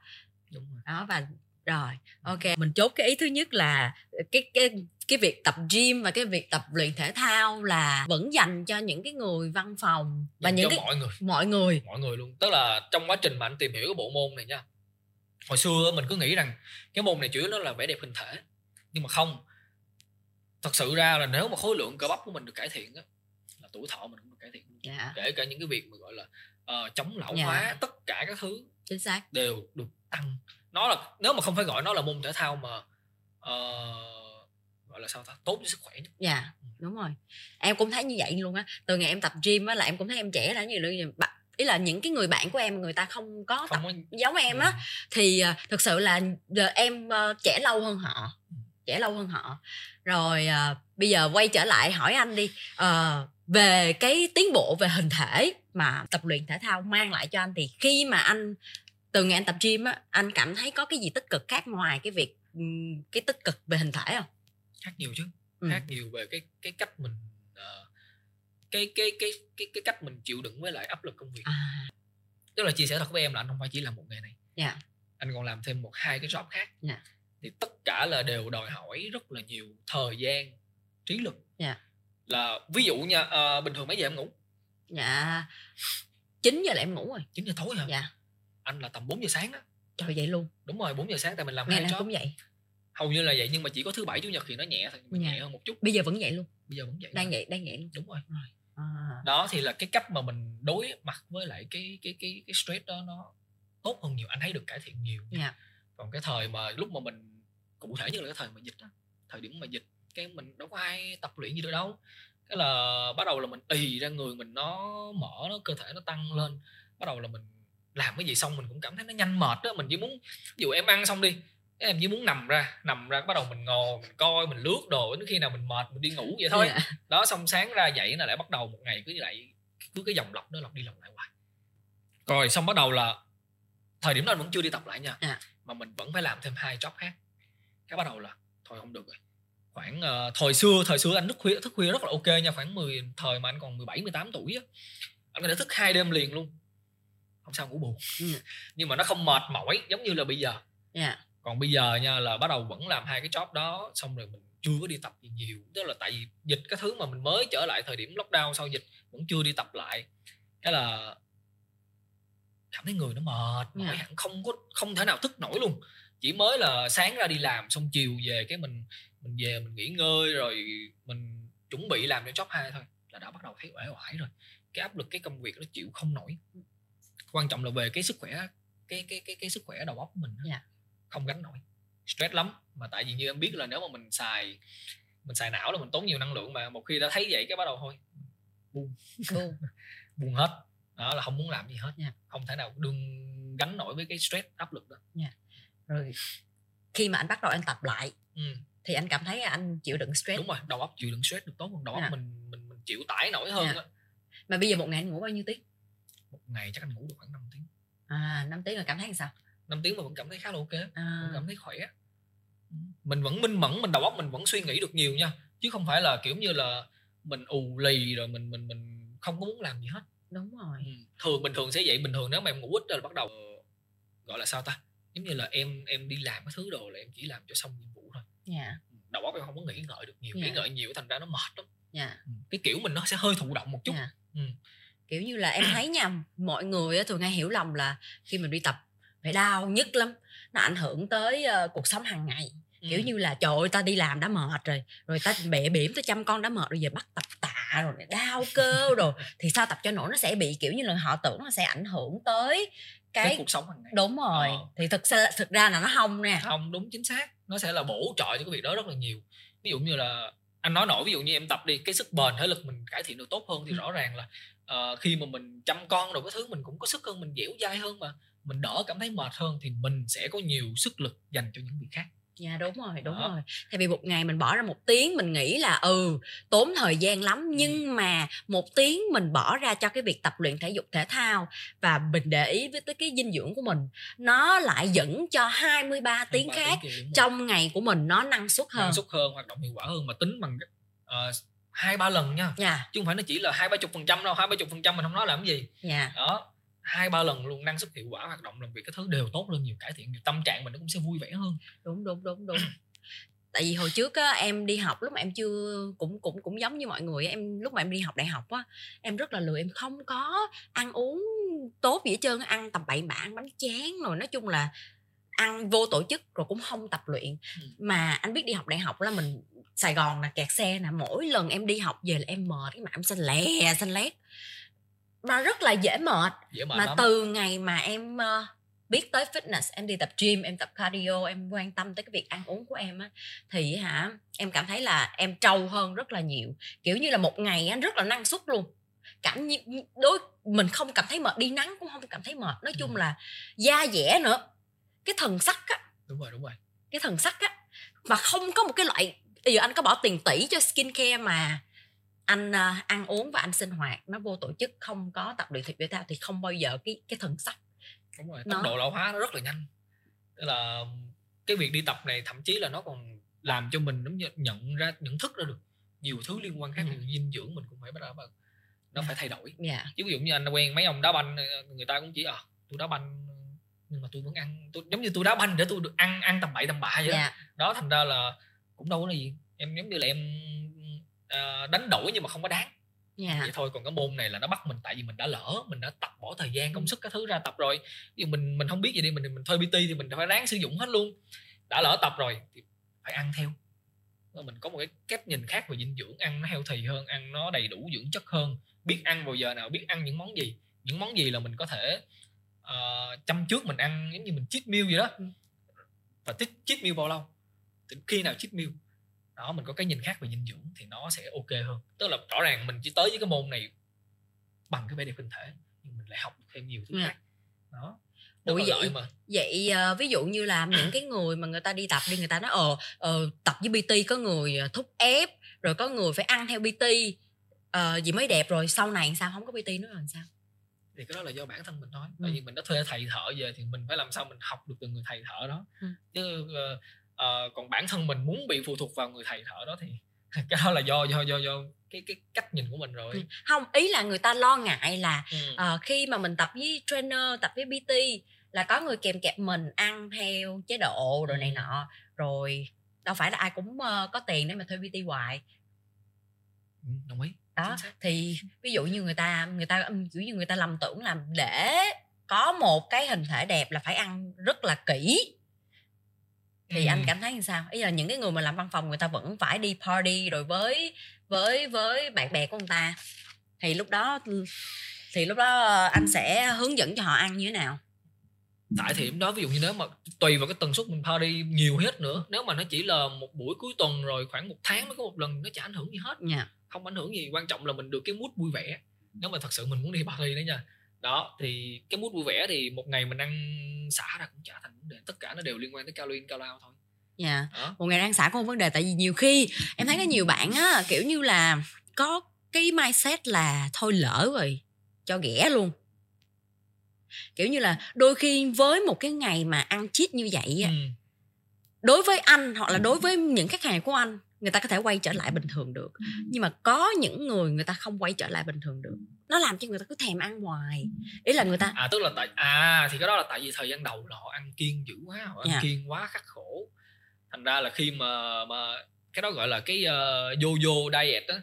đúng rồi. đó và rồi ok mình chốt cái ý thứ nhất là cái cái cái việc tập gym và cái việc tập luyện thể thao là vẫn dành cho những cái người văn phòng và dành những cái mọi người. mọi người. Mọi người luôn. Tức là trong quá trình mà anh tìm hiểu cái bộ môn này nha. Hồi xưa mình cứ nghĩ rằng cái môn này chủ yếu nó là vẻ đẹp hình thể. Nhưng mà không. Thật sự ra là nếu mà khối lượng cơ bắp của mình được cải thiện á là tuổi thọ mình cũng được cải thiện dạ. kể cả những cái việc mà gọi là uh, chống lão dạ. hóa tất cả các thứ chính xác. đều được tăng. Nó là nếu mà không phải gọi nó là môn thể thao mà uh, gọi là sao ta tốt cho sức khỏe nhất dạ ừ. đúng rồi em cũng thấy như vậy luôn á từ ngày em tập gym á là em cũng thấy em trẻ là như vậy ý là những cái người bạn của em người ta không có không tập có... giống em á ừ. thì uh, thực sự là em uh, trẻ lâu hơn họ ừ. trẻ lâu hơn họ rồi uh, bây giờ quay trở lại hỏi anh đi uh, về cái tiến bộ về hình thể mà tập luyện thể thao mang lại cho anh thì khi mà anh từ ngày anh tập gym á anh cảm thấy có cái gì tích cực khác ngoài cái việc cái tích cực về hình thể không khác nhiều chứ ừ. khác nhiều về cái cái cách mình uh, cái cái cái cái cái cách mình chịu đựng với lại áp lực công việc à. tức là chia sẻ thật với em là anh không phải chỉ làm một nghề này yeah. Dạ. anh còn làm thêm một hai cái job khác yeah. Dạ. thì tất cả là đều đòi hỏi rất là nhiều thời gian trí lực yeah. Dạ. là ví dụ nha uh, bình thường mấy giờ em ngủ dạ 9 giờ là em ngủ rồi 9 giờ tối hả dạ anh là tầm 4 giờ sáng đó trời vậy luôn đúng rồi 4 giờ sáng tại mình làm ngày hai job cũng vậy hầu như là vậy nhưng mà chỉ có thứ bảy chủ nhật thì nó nhẹ thôi dạ. nhẹ hơn một chút bây giờ vẫn vậy luôn bây giờ vẫn vậy đang vậy đang vậy luôn đúng rồi, rồi. À. đó thì là cái cách mà mình đối mặt với lại cái cái cái cái stress đó nó tốt hơn nhiều anh thấy được cải thiện nhiều dạ. còn cái thời mà lúc mà mình cụ thể như là cái thời mà dịch đó thời điểm mà dịch cái mình đâu có ai tập luyện gì được đâu cái là bắt đầu là mình ì ra người mình nó mở nó cơ thể nó tăng lên bắt đầu là mình làm cái gì xong mình cũng cảm thấy nó nhanh mệt đó mình chỉ muốn ví dụ em ăn xong đi em chỉ muốn nằm ra nằm ra bắt đầu mình ngồi mình coi mình lướt đồ đến khi nào mình mệt mình đi ngủ vậy thôi yeah. Dạ. đó xong sáng ra dậy nó lại bắt đầu một ngày cứ như vậy cứ cái dòng lọc đó lọc đi lọc lại hoài rồi xong bắt đầu là thời điểm đó anh vẫn chưa đi tập lại nha à. mà mình vẫn phải làm thêm hai job khác cái bắt đầu là thôi không được rồi khoảng uh, thời xưa thời xưa anh thức khuya thức khuya rất là ok nha khoảng 10 thời mà anh còn 17 18 tuổi á anh thể thức hai đêm liền luôn không sao ngủ bù ừ. nhưng mà nó không mệt mỏi giống như là bây giờ yeah. Còn bây giờ nha là bắt đầu vẫn làm hai cái job đó xong rồi mình chưa có đi tập gì nhiều tức là tại vì dịch cái thứ mà mình mới trở lại thời điểm lockdown sau dịch vẫn chưa đi tập lại cái là cảm thấy người nó mệt mỏi. Dạ. hẳn không có không thể nào thức nổi luôn chỉ mới là sáng ra đi làm xong chiều về cái mình mình về mình nghỉ ngơi rồi mình chuẩn bị làm cho job hai thôi là đã bắt đầu thấy uể oải rồi cái áp lực cái công việc nó chịu không nổi quan trọng là về cái sức khỏe cái cái cái cái sức khỏe đầu óc của mình yeah. Không gánh nổi. Stress lắm. Mà tại vì như em biết là nếu mà mình xài mình xài não là mình tốn nhiều năng lượng mà một khi đã thấy vậy cái bắt đầu thôi buông. Buông. Buông hết. Đó là không muốn làm gì hết nha. Không thể nào đương gánh nổi với cái stress áp lực đó. Nha. Rồi khi mà anh bắt đầu anh tập lại ừ. thì anh cảm thấy anh chịu đựng stress. Đúng rồi đầu óc chịu đựng stress được tốt hơn. Đầu óc mình mình mình chịu tải nổi hơn yeah. mà bây giờ một ngày anh ngủ bao nhiêu tiếng? Một ngày chắc anh ngủ được khoảng 5 tiếng. À 5 tiếng là cảm thấy sao 5 tiếng mà vẫn cảm thấy khá là ok à. vẫn cảm thấy khỏe mình vẫn minh mẫn mình đầu óc mình vẫn suy nghĩ được nhiều nha chứ không phải là kiểu như là mình ù lì rồi mình mình mình không có muốn làm gì hết đúng rồi ừ. thường bình thường sẽ vậy bình thường nếu mà em ngủ ít rồi bắt đầu gọi là sao ta giống như là em em đi làm cái thứ đồ là em chỉ làm cho xong nhiệm vụ thôi yeah. Dạ. Ừ, đầu óc em không có nghĩ ngợi được nhiều yeah. nghĩ dạ. ngợi nhiều thành ra nó mệt lắm yeah. Dạ. Ừ, cái kiểu mình nó sẽ hơi thụ động một chút yeah. ừ. kiểu như là em thấy nha mọi người thường hay hiểu lầm là khi mình đi tập phải đau nhất lắm nó ảnh hưởng tới uh, cuộc sống hàng ngày. Ừ. kiểu như là trời ơi ta đi làm đã mệt rồi rồi ta bệ bỉm ta chăm con đã mệt rồi giờ bắt tập tạ rồi đau cơ rồi thì sao tập cho nổi? Nó sẽ bị kiểu như là họ tưởng nó sẽ ảnh hưởng tới cái, cái cuộc sống hàng ngày. Đúng rồi. Ờ. thì thực ra thực ra là nó không nè. Không đúng chính xác. Nó sẽ là bổ trợ cho cái việc đó rất là nhiều. Ví dụ như là anh nói nổi ví dụ như em tập đi cái sức bền thể lực mình cải thiện được tốt hơn thì ừ. rõ ràng là uh, khi mà mình chăm con rồi cái thứ mình cũng có sức hơn mình dẻo dai hơn mà mình đỡ cảm thấy mệt hơn thì mình sẽ có nhiều sức lực dành cho những việc khác dạ đúng rồi đúng đó. rồi tại vì một ngày mình bỏ ra một tiếng mình nghĩ là ừ tốn thời gian lắm ừ. nhưng ừ. mà một tiếng mình bỏ ra cho cái việc tập luyện thể dục thể thao và mình để ý với tới cái dinh dưỡng của mình nó lại dẫn cho 23 tiếng khác tiếng trong ngày của mình nó năng suất hơn năng suất hơn hoạt động hiệu quả hơn mà tính bằng uh, hai ba lần nha dạ. chứ không phải nó chỉ là hai ba chục phần trăm đâu hai ba chục phần trăm mình không nói làm cái gì dạ. đó hai ba lần luôn năng suất hiệu quả hoạt động làm việc cái thứ đều tốt lên nhiều cải thiện nhiều tâm trạng mình nó cũng sẽ vui vẻ hơn. Đúng đúng đúng đúng. Tại vì hồi trước á em đi học lúc mà em chưa cũng cũng cũng giống như mọi người em lúc mà em đi học đại học á em rất là lười em không có ăn uống tốt gì hết trơn ăn tầm bậy bạ ăn bánh chén rồi nói chung là ăn vô tổ chức rồi cũng không tập luyện. Ừ. mà anh biết đi học đại học là mình Sài Gòn là kẹt xe nè mỗi lần em đi học về là em mệt cái mặt em xanh lè xanh lét mà rất là dễ mệt, dễ mệt mà lắm. từ ngày mà em uh, biết tới fitness em đi tập gym em tập cardio em quan tâm tới cái việc ăn uống của em á thì hả em cảm thấy là em trâu hơn rất là nhiều. Kiểu như là một ngày anh rất là năng suất luôn. Cảm như đối mình không cảm thấy mệt đi nắng cũng không cảm thấy mệt. Nói chung ừ. là da dẻ nữa. Cái thần sắc á. Đúng rồi đúng rồi. Cái thần sắc á. Mà không có một cái loại bây giờ anh có bỏ tiền tỷ cho skincare mà anh uh, ăn uống và anh sinh hoạt nó vô tổ chức không có tập luyện thể thể thao thì không bao giờ cái cái thần sắc đúng rồi tốc độ lão hóa nó rất là nhanh tức là cái việc đi tập này thậm chí là nó còn làm cho mình giống như nhận ra nhận thức ra được nhiều thứ liên quan khác ừ. dinh dưỡng mình cũng phải bắt đầu nó phải thay đổi yeah. Dạ. chứ ví dụ như anh quen mấy ông đá banh người ta cũng chỉ à tôi đá banh nhưng mà tôi vẫn ăn tôi giống như tôi đá banh để tôi được ăn ăn tầm bậy tầm bạ vậy yeah. đó. Dạ. đó thành ra là cũng đâu có gì em giống như là em uh, đánh đổi nhưng mà không có đáng. Yeah. vậy thôi còn cái môn này là nó bắt mình tại vì mình đã lỡ mình đã tập bỏ thời gian công sức các thứ ra tập rồi. Nhưng mình mình không biết gì đi mình mình thuê pt thì mình phải ráng sử dụng hết luôn. Đã lỡ tập rồi thì phải ăn theo. Mình có một cái cách nhìn khác về dinh dưỡng ăn nó healthy hơn ăn nó đầy đủ dưỡng chất hơn. Biết ăn vào giờ nào biết ăn những món gì. Những món gì là mình có thể uh, chăm trước mình ăn giống như mình cheat meal vậy đó. Ừ. và tích cheat meal bao lâu? Khi nào cheat meal đó mình có cái nhìn khác về dinh dưỡng thì nó sẽ ok hơn tức là rõ ràng mình chỉ tới với cái môn này bằng cái vẻ đẹp hình thể nhưng mình lại học thêm nhiều thứ ừ. khác đó Ủa vậy mà. vậy uh, ví dụ như là những cái người mà người ta đi tập đi người ta nói ờ uh, tập với PT có người ờ, thúc ép rồi có người phải ăn theo PT uh, gì mới đẹp rồi sau này sao không có PT nữa rồi sao thì cái đó là do bản thân mình thôi ừ. tại vì mình đã thuê thầy thợ về thì mình phải làm sao mình học được từ người thầy thợ đó ừ. chứ uh, uh, còn bản thân mình muốn bị phụ thuộc vào người thầy thợ đó thì cái đó là do do do do cái cái cách nhìn của mình rồi ừ. không ý là người ta lo ngại là ừ. uh, khi mà mình tập với trainer tập với pt là có người kèm kẹp mình ăn theo chế độ rồi này ừ. nọ rồi đâu phải là ai cũng uh, có tiền để mà thuê pt hoài ừ, đồng ý đó thì ví dụ như người ta người ta ví dụ người ta lầm tưởng là để có một cái hình thể đẹp là phải ăn rất là kỹ thì ừ. anh cảm thấy như sao ý là những cái người mà làm văn phòng người ta vẫn phải đi party rồi với với với bạn bè của người ta thì lúc đó thì lúc đó anh sẽ hướng dẫn cho họ ăn như thế nào tại thì đó ví dụ như nếu mà tùy vào cái tần suất mình party nhiều hết nữa nếu mà nó chỉ là một buổi cuối tuần rồi khoảng một tháng mới có một lần nó chả ảnh hưởng gì hết yeah. Dạ. không ảnh hưởng gì quan trọng là mình được cái mood vui vẻ nếu mà thật sự mình muốn đi party đấy nha đó thì cái mood vui vẻ thì một ngày mình ăn xả ra cũng chả thành vấn đề tất cả nó đều liên quan tới calo in calo out thôi dạ yeah. một ngày ăn xả có một vấn đề tại vì nhiều khi em thấy có nhiều bạn á kiểu như là có cái mindset là thôi lỡ rồi cho ghẻ luôn kiểu như là đôi khi với một cái ngày mà ăn cheat như vậy á ừ. đối với anh hoặc là đối với những khách hàng của anh người ta có thể quay trở lại bình thường được nhưng mà có những người người ta không quay trở lại bình thường được nó làm cho người ta cứ thèm ăn hoài ý là người ta à tức là tại à thì cái đó là tại vì thời gian đầu là họ ăn kiêng dữ quá họ ăn yeah. Dạ. kiêng quá khắc khổ thành ra là khi mà mà cái đó gọi là cái uh, yo-yo diet á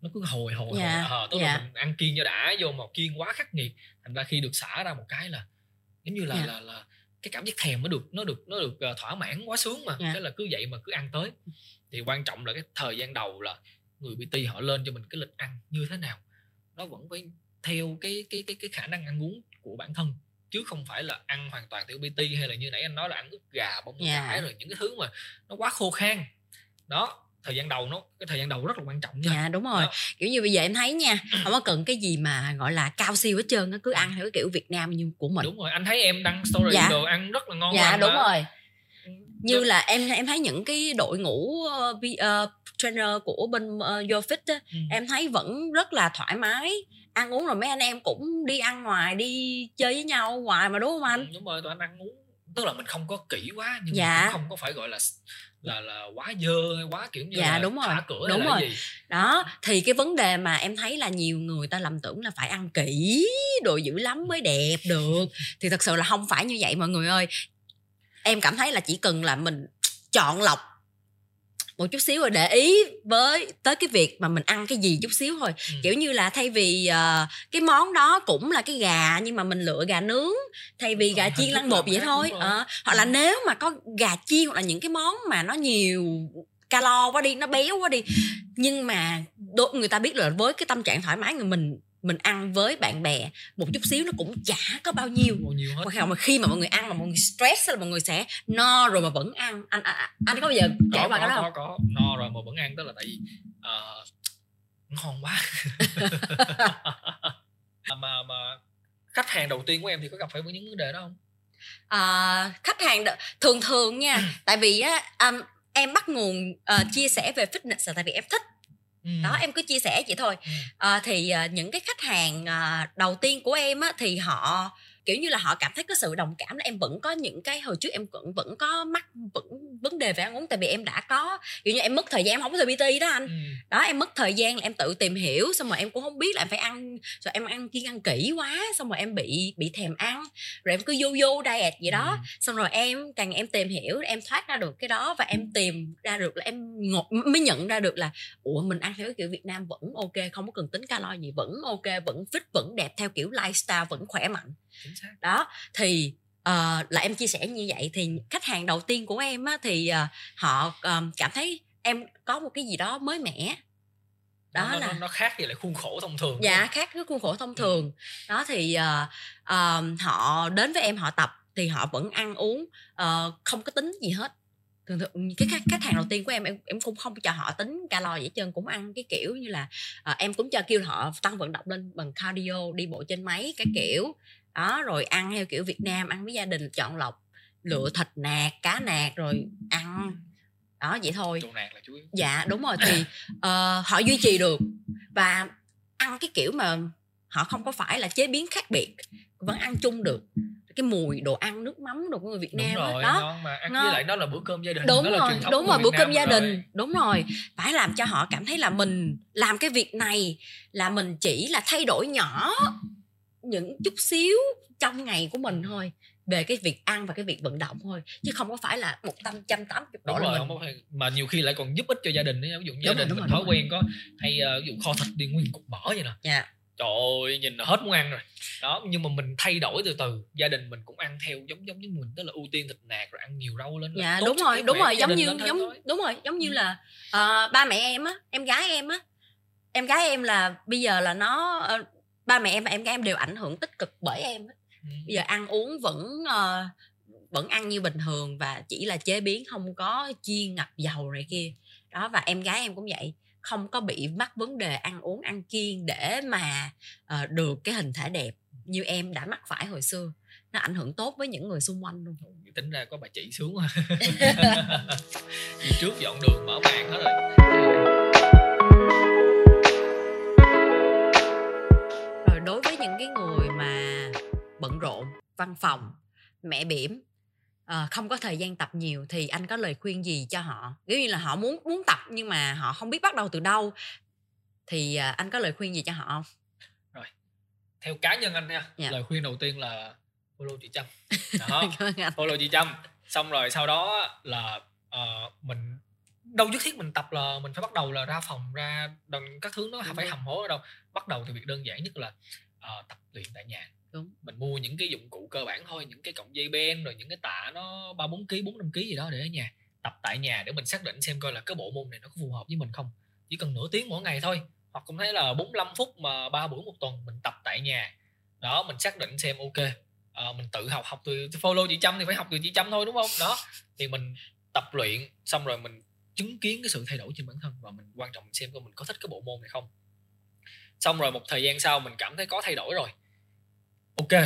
nó cứ hồi hồi yeah. hồi ờ, tức yeah. là dạ. mình ăn kiêng cho đã vô mà kiêng quá khắc nghiệt thành ra khi được xả ra một cái là giống như là yeah. Là là cái cảm giác thèm nó được nó được nó được uh, thỏa mãn quá sướng mà yeah. thế là cứ vậy mà cứ ăn tới thì quan trọng là cái thời gian đầu là người PT họ lên cho mình cái lịch ăn như thế nào nó vẫn phải theo cái cái cái cái khả năng ăn uống của bản thân chứ không phải là ăn hoàn toàn theo PT hay là như nãy anh nói là ăn ức gà bông yeah. cải rồi những cái thứ mà nó quá khô khan đó thời gian đầu nó cái thời gian đầu rất là quan trọng nha dạ đúng rồi đó. kiểu như bây giờ em thấy nha không có cần cái gì mà gọi là cao siêu hết trơn nó cứ ăn theo cái kiểu việt nam như của mình đúng rồi anh thấy em đăng story dạ. đồ ăn rất là ngon dạ đúng mà. rồi như là em em thấy những cái đội ngũ uh, uh, trainer của bên uh, YoFit á, ừ. em thấy vẫn rất là thoải mái ăn uống rồi mấy anh em cũng đi ăn ngoài đi chơi với nhau ngoài mà đúng không anh ừ, đúng rồi tụi anh ăn uống tức là mình không có kỹ quá nhưng dạ. cũng không có phải gọi là là là quá dơ hay quá kiểu như dạ, là đúng rồi. thả cửa đúng rồi gì. đó thì cái vấn đề mà em thấy là nhiều người ta lầm tưởng là phải ăn kỹ đồ dữ lắm mới đẹp được thì thật sự là không phải như vậy mọi người ơi em cảm thấy là chỉ cần là mình chọn lọc một chút xíu rồi để ý với tới cái việc mà mình ăn cái gì chút xíu thôi. Ừ. kiểu như là thay vì uh, cái món đó cũng là cái gà nhưng mà mình lựa gà nướng thay vì gà chiên lăn bột vậy thôi uh, hoặc là nếu mà có gà chiên hoặc là những cái món mà nó nhiều calo quá đi nó béo quá đi. Nhưng mà người ta biết là với cái tâm trạng thoải mái người mình mình ăn với bạn bè một chút xíu nó cũng chả có bao nhiêu, bao nhiêu hết. mà khi mà mọi người ăn mà mọi người stress là mọi người sẽ no rồi mà vẫn ăn. Anh anh, anh có bao giờ trải qua cái đó không? có. Có no rồi mà vẫn ăn tức là tại vì uh, ngon quá. Mà mà khách hàng đầu tiên của em thì có gặp phải những vấn đề đó không? À, khách hàng đ- thường thường nha tại vì á um, em bắt nguồn uh, chia sẻ về fitness là tại vì em thích Ừ. đó em cứ chia sẻ vậy thôi à, thì à, những cái khách hàng à, đầu tiên của em á thì họ kiểu như là họ cảm thấy có sự đồng cảm là em vẫn có những cái hồi trước em vẫn vẫn có mắc vẫn vấn đề về ăn uống tại vì em đã có kiểu như em mất thời gian em không có thời PT đó anh ừ. đó em mất thời gian là em tự tìm hiểu xong rồi em cũng không biết là em phải ăn rồi em ăn kiêng ăn kỹ quá xong rồi em bị bị thèm ăn rồi em cứ vô vô diet vậy đó ừ. xong rồi em càng em tìm hiểu em thoát ra được cái đó và em tìm ra được là em ngột mới nhận ra được là ủa mình ăn theo cái kiểu Việt Nam vẫn ok không có cần tính calo gì vẫn ok vẫn fit vẫn đẹp theo kiểu lifestyle vẫn khỏe mạnh đó thì uh, là em chia sẻ như vậy thì khách hàng đầu tiên của em á, thì uh, họ um, cảm thấy em có một cái gì đó mới mẻ. Đó nó, là nó, khác gì lại khuôn khổ thông thường dạ khác với khuôn khổ thông thường. Ừ. đó thì uh, uh, họ đến với em họ tập thì họ vẫn ăn uống uh, không có tính gì hết. Thường thường cái khách, khách hàng đầu tiên của em em em cũng không cho họ tính calo vậy trơn cũng ăn cái kiểu như là uh, em cũng cho kêu họ tăng vận động lên bằng cardio đi bộ trên máy cái kiểu đó rồi ăn theo kiểu Việt Nam ăn với gia đình chọn lọc lựa thịt nạc cá nạc rồi ăn. Đó vậy thôi. Nạc là chú dạ đúng rồi thì uh, họ duy trì được và ăn cái kiểu mà họ không có phải là chế biến khác biệt vẫn ăn chung được. Cái mùi đồ ăn nước mắm đồ của người Việt Nam đúng rồi, đó. ngon mà. Ăn ngon. với lại nó là bữa cơm gia đình đúng đó rồi là đúng rồi bữa cơm gia đình. Rồi. đúng rồi phải làm cho họ cảm thấy là mình làm cái việc này là mình chỉ là thay đổi nhỏ những chút xíu trong ngày của mình thôi về cái việc ăn và cái việc vận động thôi chứ không có phải là một trăm trăm tám chục độ là mình phải, mà nhiều khi lại còn giúp ích cho gia đình ấy. ví dụ gia rồi, đình mình thói quen có hay uh, ví dụ kho thịt đi nguyên cục mỡ vậy nè dạ trời ơi nhìn là hết muốn ăn rồi đó nhưng mà mình thay đổi từ từ gia đình mình cũng ăn theo giống giống như mình tức là ưu tiên thịt nạc rồi ăn nhiều rau lên dạ tốt đúng rồi đúng rồi giống như giống thôi. đúng rồi giống như Ừ. là ờ, ba mẹ em á em gái em á em gái em là bây giờ là nó ờ, ba mẹ em và em gái em đều ảnh hưởng tích cực bởi em. Ừ. bây giờ ăn uống vẫn ờ, vẫn ăn như bình thường và chỉ là chế biến không có chiên ngập dầu này kia. Đó và em gái em cũng vậy không có bị mắc vấn đề ăn uống ăn kiêng để mà ờ, được cái hình thể đẹp như em đã mắc phải hồi xưa. Nó ảnh hưởng tốt với những người xung quanh luôn. Tính ra có bà chị xuống đi trước dọn đường mở mạng hết rồi văn phòng mẹ bỉm. Ờ, không có thời gian tập nhiều thì anh có lời khuyên gì cho họ? Kiểu như là họ muốn muốn tập nhưng mà họ không biết bắt đầu từ đâu. Thì à, anh có lời khuyên gì cho họ không? Theo cá nhân anh nha Dạ. lời khuyên đầu tiên là follow chị trâm. Đó follow chị trâm. Xong rồi sau đó là ờ, mình đâu nhất thiết mình tập là mình phải bắt đầu là ra phòng ra đần các thứ nó Đúng phải rồi. hầm hố ở đâu. Bắt đầu từ việc đơn giản nhất là ờ, tập luyện tại nhà Đúng. mình mua những cái dụng cụ cơ bản thôi những cái cọng dây ben rồi những cái tạ nó ba bốn kg bốn năm kg gì đó để ở nhà tập tại nhà để mình xác định xem coi là cái bộ môn này nó có phù hợp với mình không. Chỉ cần nửa tiếng mỗi ngày thôi hoặc cũng thấy là 45 phút mà ba buổi một tuần mình tập tại nhà. Đó mình xác định xem ok à, mình tự học học từ follow chị Trâm thì phải học từ chị Trâm thôi đúng không? Đó thì mình tập luyện xong rồi mình chứng kiến cái sự thay đổi trên bản thân và mình quan trọng xem coi mình có thích cái bộ môn này không. Xong rồi một thời gian sau mình cảm thấy có thay đổi rồi ok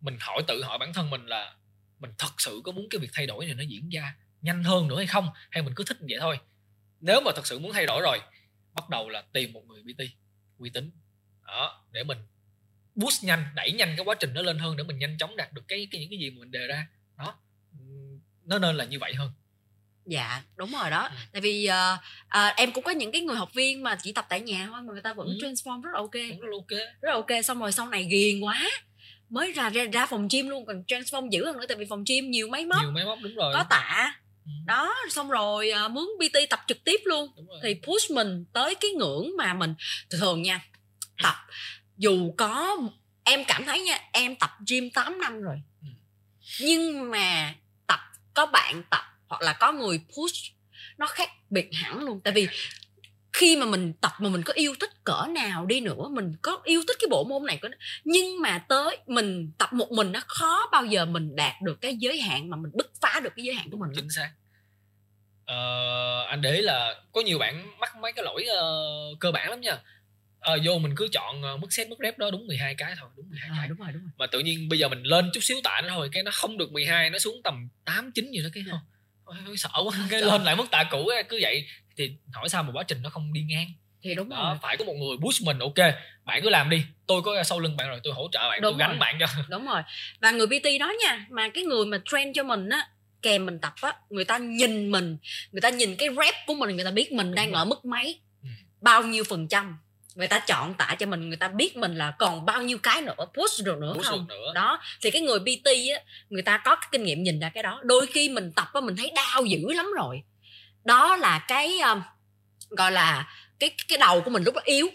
mình hỏi tự hỏi bản thân mình là mình thật sự có muốn cái việc thay đổi này nó diễn ra nhanh hơn nữa hay không? Hay mình cứ thích vậy thôi? Nếu mà thật sự muốn thay đổi rồi bắt đầu là tìm một người PT uy tín. Đó để mình boost nhanh đẩy nhanh cái quá trình nó lên hơn để mình nhanh chóng đạt được cái, cái những cái gì mà mình đề ra. Đó nó nên là như vậy hơn. Dạ đúng rồi đó. Ừ. tại vì ờ, ờ, em cũng có những cái người học viên mà chỉ tập tại nhà thôi mà người ta vẫn Ừ. transform rất là ok. Rất là ok. Rất là ok xong rồi sau này ghiền quá mới ra ra, ra phòng gym luôn còn transform dữ hơn nữa tại vì phòng gym nhiều máy móc. Nhiều máy móc đúng rồi. Có tạ. Ừ, đó xong rồi à, mướn PT tập trực tiếp luôn. Thì push mình tới cái ngưỡng mà mình thường thường nha tập. Dù có em cảm thấy nha em tập gym 8 năm rồi. Ừ. nhưng mà tập có bạn tập hoặc là có người push nó khác biệt hẳn luôn. Tại vì khi mà mình tập mà mình có yêu thích cỡ nào đi nữa mình có yêu thích cái bộ môn này có nhưng mà tới mình tập một mình nó khó bao giờ mình đạt được cái giới hạn mà mình bứt phá được cái giới hạn của mình chính xác. Ờ, anh để là có nhiều bạn mắc mấy cái lỗi ờ, cơ bản lắm nha. Ờ, vô mình cứ chọn ờ, mức set mức rep đó đúng 12 cái thôi đúng 12 à, cái. đúng rồi đúng rồi. Mà tự nhiên bây giờ mình lên chút xíu tạ nữa thôi cái nó không được 12 nó xuống tầm 8 9 gì đó cái Dạ. không Ôi, ôi, sợ quá cái Sợ. lên lại mức tạ cũ cứ vậy thì hỏi sao mà quá trình nó không đi ngang? Thì đúng đó, rồi. phải có một người push mình ok bạn cứ làm đi tôi có sau lưng bạn rồi tôi hỗ trợ bạn Đúng tôi gánh rồi. bạn cho. Đúng rồi. Và người PT đó nha mà cái người mà train cho mình á kèm mình tập á người ta nhìn mình người ta nhìn cái rep của mình người ta biết mình đang rồi. ở mức mấy Ừ. bao nhiêu phần trăm. Người ta chọn tạ cho mình người ta biết mình là còn bao nhiêu cái nữa push được nữa push không? được nữa. Đó thì cái người PT á người ta có cái kinh nghiệm nhìn ra cái đó. Đôi khi mình tập á mình thấy đau dữ lắm rồi đó là cái um, gọi là cái cái đầu của mình lúc đó yếu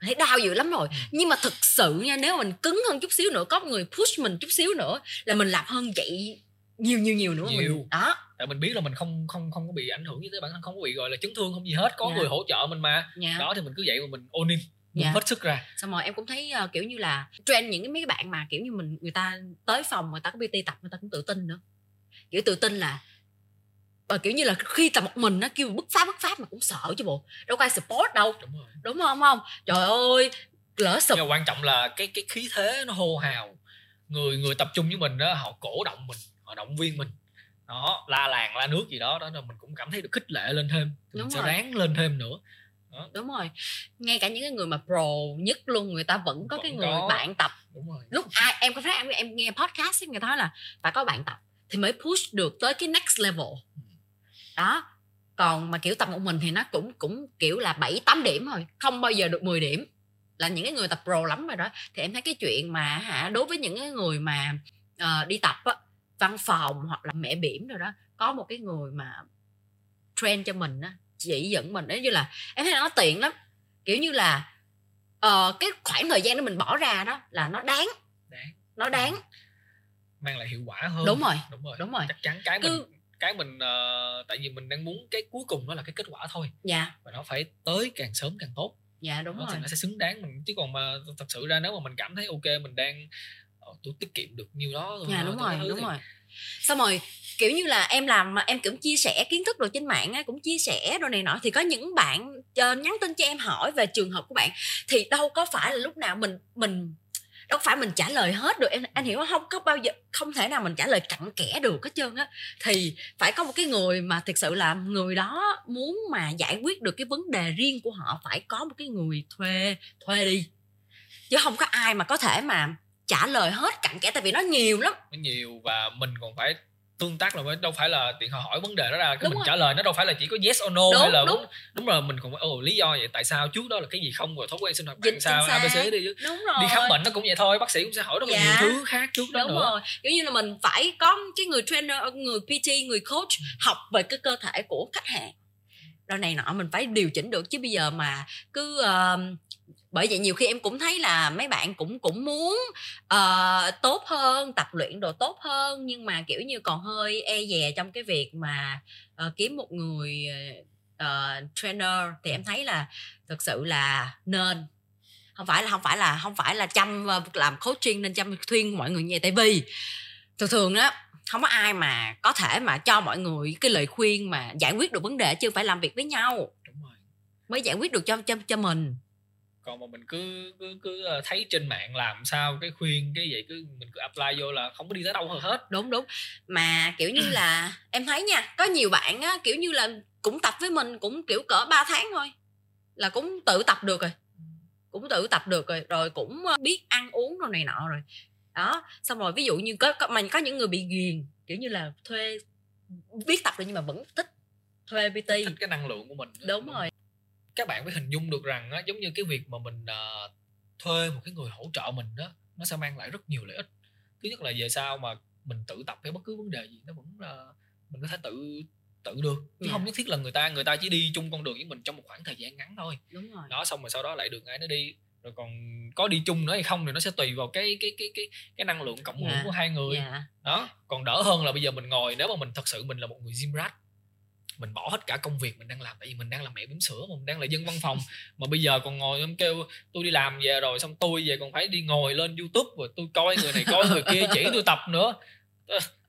thấy đau dữ lắm rồi Ừ. nhưng mà thực sự nha nếu mình cứng hơn chút xíu nữa có người push mình chút xíu nữa là mình làm hơn vậy nhiều nhiều nhiều nữa Nhiều. mình đó tại mình biết là mình không không không có bị ảnh hưởng như thế bản thân không có bị gọi là chấn thương không gì hết có Dạ. người hỗ trợ mình mà nha đó thì mình cứ vậy mà mình ôn in mình Dạ. hết sức ra xong rồi em cũng thấy ờ, kiểu như là trend những cái mấy cái bạn mà kiểu như mình người ta tới phòng người ta có PT tập người ta cũng tự tin nữa kiểu tự tin là ờ, kiểu như là khi tập một mình nó kêu bứt phá bứt phá mà cũng sợ chứ bộ. Đâu có ai support đâu. Đúng rồi. Đúng không không? Trời ơi lỡ sụp nhưng mà quan trọng là cái cái khí thế nó hô hào. Người người tập trung với mình đó họ cổ động mình họ động viên mình. Đó la làng la nước gì đó đó là mình cũng cảm thấy được khích lệ lên thêm. Thì Đúng mình sẽ rồi. ráng lên thêm nữa. Đó. đúng rồi. Ngay cả những cái người mà pro nhất luôn người ta vẫn có vẫn cái người có. bạn tập. Đúng rồi. Lúc ai em có thấy em em nghe podcast người ta nói là phải có bạn tập thì mới push được tới cái next level. Ừ. đó còn mà kiểu tập một mình thì nó cũng cũng kiểu là bảy tám điểm thôi không bao giờ được 10 điểm. Là những cái người tập pro lắm rồi đó. Thì em thấy cái chuyện mà hả đối với những cái người mà uh, đi tập á văn phòng hoặc là mẹ bỉm rồi đó có một cái người mà train cho mình á chỉ dẫn mình đấy như là em thấy nó tiện lắm. Kiểu như là uh, cái khoảng thời gian đó mình bỏ ra đó là nó đáng, đáng. nó đáng. Mang lại hiệu quả hơn. Đúng rồi đúng rồi đúng rồi. chắc chắn cái Cứ... mình cái mình uh, tại vì mình đang muốn cái cuối cùng đó là cái kết quả thôi. Dạ. Và nó phải tới càng sớm càng tốt. Dạ đúng nó, rồi. thì nó sẽ xứng đáng mình chứ còn mà thật sự ra nếu mà mình cảm thấy ok mình đang uh, tôi tiết kiệm được nhiêu đó dạ đúng rồi đúng thì... rồi. Xong rồi kiểu như là em làm mà em cũng chia sẻ kiến thức rồi trên mạng á cũng chia sẻ rồi này nọ thì có những bạn uh, nhắn tin cho em hỏi về trường hợp của bạn thì đâu có phải là lúc nào mình mình đâu phải mình trả lời hết được, em anh hiểu không có bao giờ, không thể nào mình trả lời cặn kẽ được hết trơn á. Thì phải có một cái người mà thực sự là người đó muốn mà giải quyết được cái vấn đề riêng của họ, phải có một cái người thuê thuê đi. Chứ không có ai mà có thể mà trả lời hết cặn kẽ, tại vì nó nhiều lắm. Nó nhiều và mình còn phải tương tác là đâu phải là tiện họ hỏi vấn đề đó ra cái đúng mình rồi. trả lời nó đâu phải là chỉ có yes or no đúng, hay là đúng. đúng rồi mình cũng ồ lý do vậy tại sao trước đó là cái gì không rồi thói quen sinh hoạt bạn sao abc đi chứ đúng rồi. đi khám bệnh nó cũng vậy thôi bác sĩ cũng sẽ hỏi rất là dạ. nhiều thứ khác trước đó đúng nữa rồi kiểu như là mình phải có cái người trainer người pt người coach ừ. học về cái cơ thể của khách hàng rồi này nọ mình phải điều chỉnh được chứ bây giờ mà cứ uh, bởi vậy nhiều khi em cũng thấy là mấy bạn cũng cũng muốn uh, tốt hơn tập luyện đồ tốt hơn nhưng mà kiểu như còn hơi e dè trong cái việc mà uh, kiếm một người uh, trainer. Thì em thấy là thực sự là nên. Không phải là không phải là không phải là chăm làm coaching nên chăm khuyên mọi người như vậy tại vì thường thường đó không có ai mà có thể mà cho mọi người cái lời khuyên mà giải quyết được vấn đề chứ phải làm việc với nhau. Đúng rồi. mới giải quyết được cho cho cho mình còn mà mình cứ cứ cứ ờ, thấy trên mạng làm sao cái khuyên cái vậy cứ mình cứ apply vô là không có đi tới đâu hết. Đúng đúng. Mà kiểu như là em thấy nha có nhiều bạn á kiểu như là cũng tập với mình cũng kiểu cỡ 3 tháng thôi là cũng tự tập được rồi. Cũng tự tập được rồi rồi cũng ờ, biết ăn uống rồi này nọ rồi. Đó xong rồi ví dụ như có, có mà có những người bị ghiền kiểu như là thuê biết tập rồi nhưng mà vẫn thích thuê PT. Thích cái năng lượng của mình đúng, đúng rồi các bạn phải hình dung được rằng á, giống như cái việc mà mình uh, thuê một cái người hỗ trợ mình đó nó sẽ mang lại rất nhiều lợi ích thứ nhất là về sau mà mình tự tập hay bất cứ vấn đề gì nó vẫn là mình có thể tự tự được chứ yeah. không nhất thiết là người ta người ta chỉ đi chung con đường với mình trong một khoảng thời gian ngắn thôi đúng rồi đó xong rồi sau đó lại được ai nó đi rồi còn có đi chung nữa hay không thì nó sẽ tùy vào cái cái cái cái cái năng lượng cộng hưởng yeah. của hai người yeah. đó còn đỡ hơn là bây giờ mình ngồi nếu mà mình thật sự mình là một người gym rat mình bỏ hết cả công việc mình đang làm tại vì mình đang làm mẹ bỉm sữa mà mình đang là dân văn phòng. Mà bây giờ còn ngồi em kêu tôi đi làm về rồi xong tôi về còn phải đi ngồi lên youtube rồi tôi coi người này coi người kia chỉ tôi tập nữa.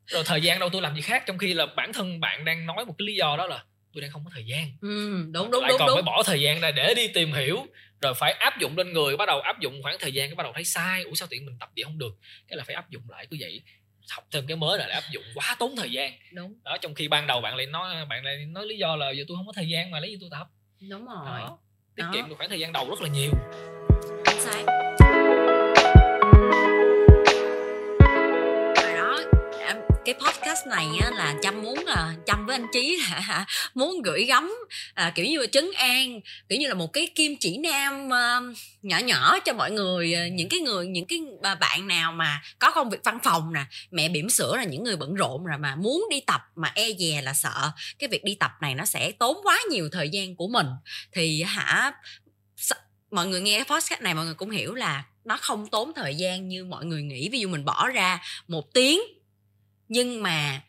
Rồi thời gian đâu tôi làm gì khác trong khi là bản thân bạn đang nói một cái lý do đó là tôi đang không có thời gian. Ừ, đúng đúng lại đúng còn đúng. phải bỏ thời gian ra để đi tìm hiểu rồi phải áp dụng lên người bắt đầu áp dụng khoảng thời gian cái bắt đầu thấy sai ủa sao tiện mình tập vậy? Không được. Cái là phải áp dụng lại cứ vậy học thêm cái mới là áp dụng quá tốn thời gian. Đúng. Đó trong khi ban đầu bạn lại nói bạn lại nói lý do là giờ tôi không có thời gian mà lấy gì tôi tập. Đúng rồi. đó. tiết kiệm được khoảng thời gian đầu rất là nhiều cái podcast này á, là chăm muốn à, chăm với anh trí là muốn gửi gắm à, kiểu như là trấn an kiểu như là một cái kim chỉ nam à, nhỏ nhỏ cho mọi người à, những cái người những cái bạn nào mà có công việc văn phòng nè mẹ bỉm sữa là những người bận rộn rồi mà muốn đi tập mà e dè là sợ cái việc đi tập này nó sẽ tốn quá nhiều thời gian của mình. Thì hả mọi người nghe podcast này mọi người cũng hiểu là nó không tốn thời gian như mọi người nghĩ. Ví dụ mình bỏ ra một tiếng nhưng mà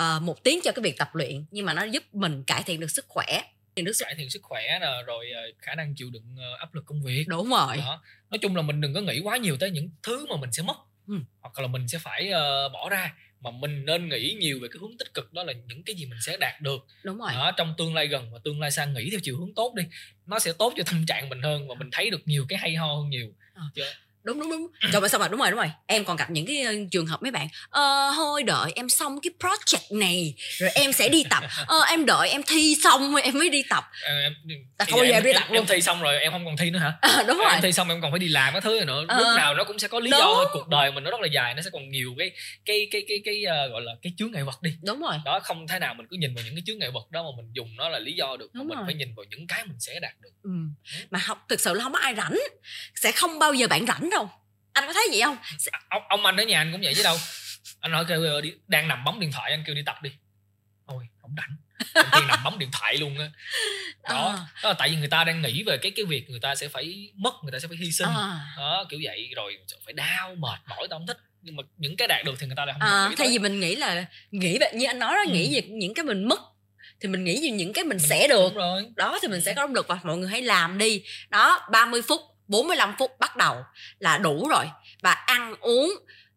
uh, một tiếng cho cái việc tập luyện nhưng mà nó giúp mình cải thiện được sức khỏe. Được cải thiện sức khỏe nè rồi ờ, khả năng chịu đựng ờ, áp lực công việc. Đúng rồi. Đó. nói chung là mình đừng có nghĩ quá nhiều tới những thứ mà mình sẽ mất. Ừ. hoặc là mình sẽ phải uh, bỏ ra. Mà mình nên nghĩ nhiều về cái hướng tích cực đó là những cái gì mình sẽ đạt được. Đúng rồi. Đó, trong tương lai gần và tương lai xa nghĩ theo chiều hướng tốt đi. Nó sẽ tốt cho tâm trạng mình hơn và mình thấy được nhiều cái hay ho hơn nhiều. À. đúng đúng đúng. Trời ơi sao mà đúng rồi đúng rồi. Em còn gặp những cái trường hợp mấy bạn ờ thôi đợi em xong cái project này rồi em sẽ đi tập. Ờ em đợi em thi xong rồi em mới đi tập. Em, em, không bao giờ em, đi em, tập luôn. em thi xong rồi em không còn thi nữa hả? À, đúng rồi. em thi xong em còn phải đi làm cái thứ này nữa. Ờ. lúc nào nó cũng sẽ có lý Đúng. do thôi. Cuộc đời mình nó rất là dài nó sẽ còn nhiều cái cái cái cái cái, ờ, gọi là cái chướng ngại vật đi. Đúng rồi. Đó không thể nào mình cứ nhìn vào những cái chướng ngại vật đó mà mình dùng nó là lý do được mà Đúng mình rồi. phải nhìn vào những cái mình sẽ đạt được. Ừ. mà học thực sự là không có ai rảnh. Sẽ không bao giờ bạn rảnh đâu anh có thấy vậy không? À, ông, ông anh ở nhà anh cũng vậy chứ đâu. Anh nói kêu đi, đang nằm bấm điện thoại anh kêu đi tập đi. Ôi không rảnh khi nằm bấm điện thoại luôn á. Đó. À. đó là tại vì người ta đang nghĩ về cái cái việc người ta sẽ phải mất người ta sẽ phải hy sinh. À, đó kiểu vậy. Rồi phải đau mệt mỏi tao không thích. Nhưng mà những cái đạt được thì người ta lại không à, thay vì mình nghĩ là nghĩ về như anh nói đó Ừ. nghĩ về những cái mình mất thì mình nghĩ về những cái mình sẽ được. rồi. Đó thì mình sẽ có động lực và mọi người hãy làm đi. Đó 30 phút 45 phút bắt đầu là đủ rồi. Và ăn uống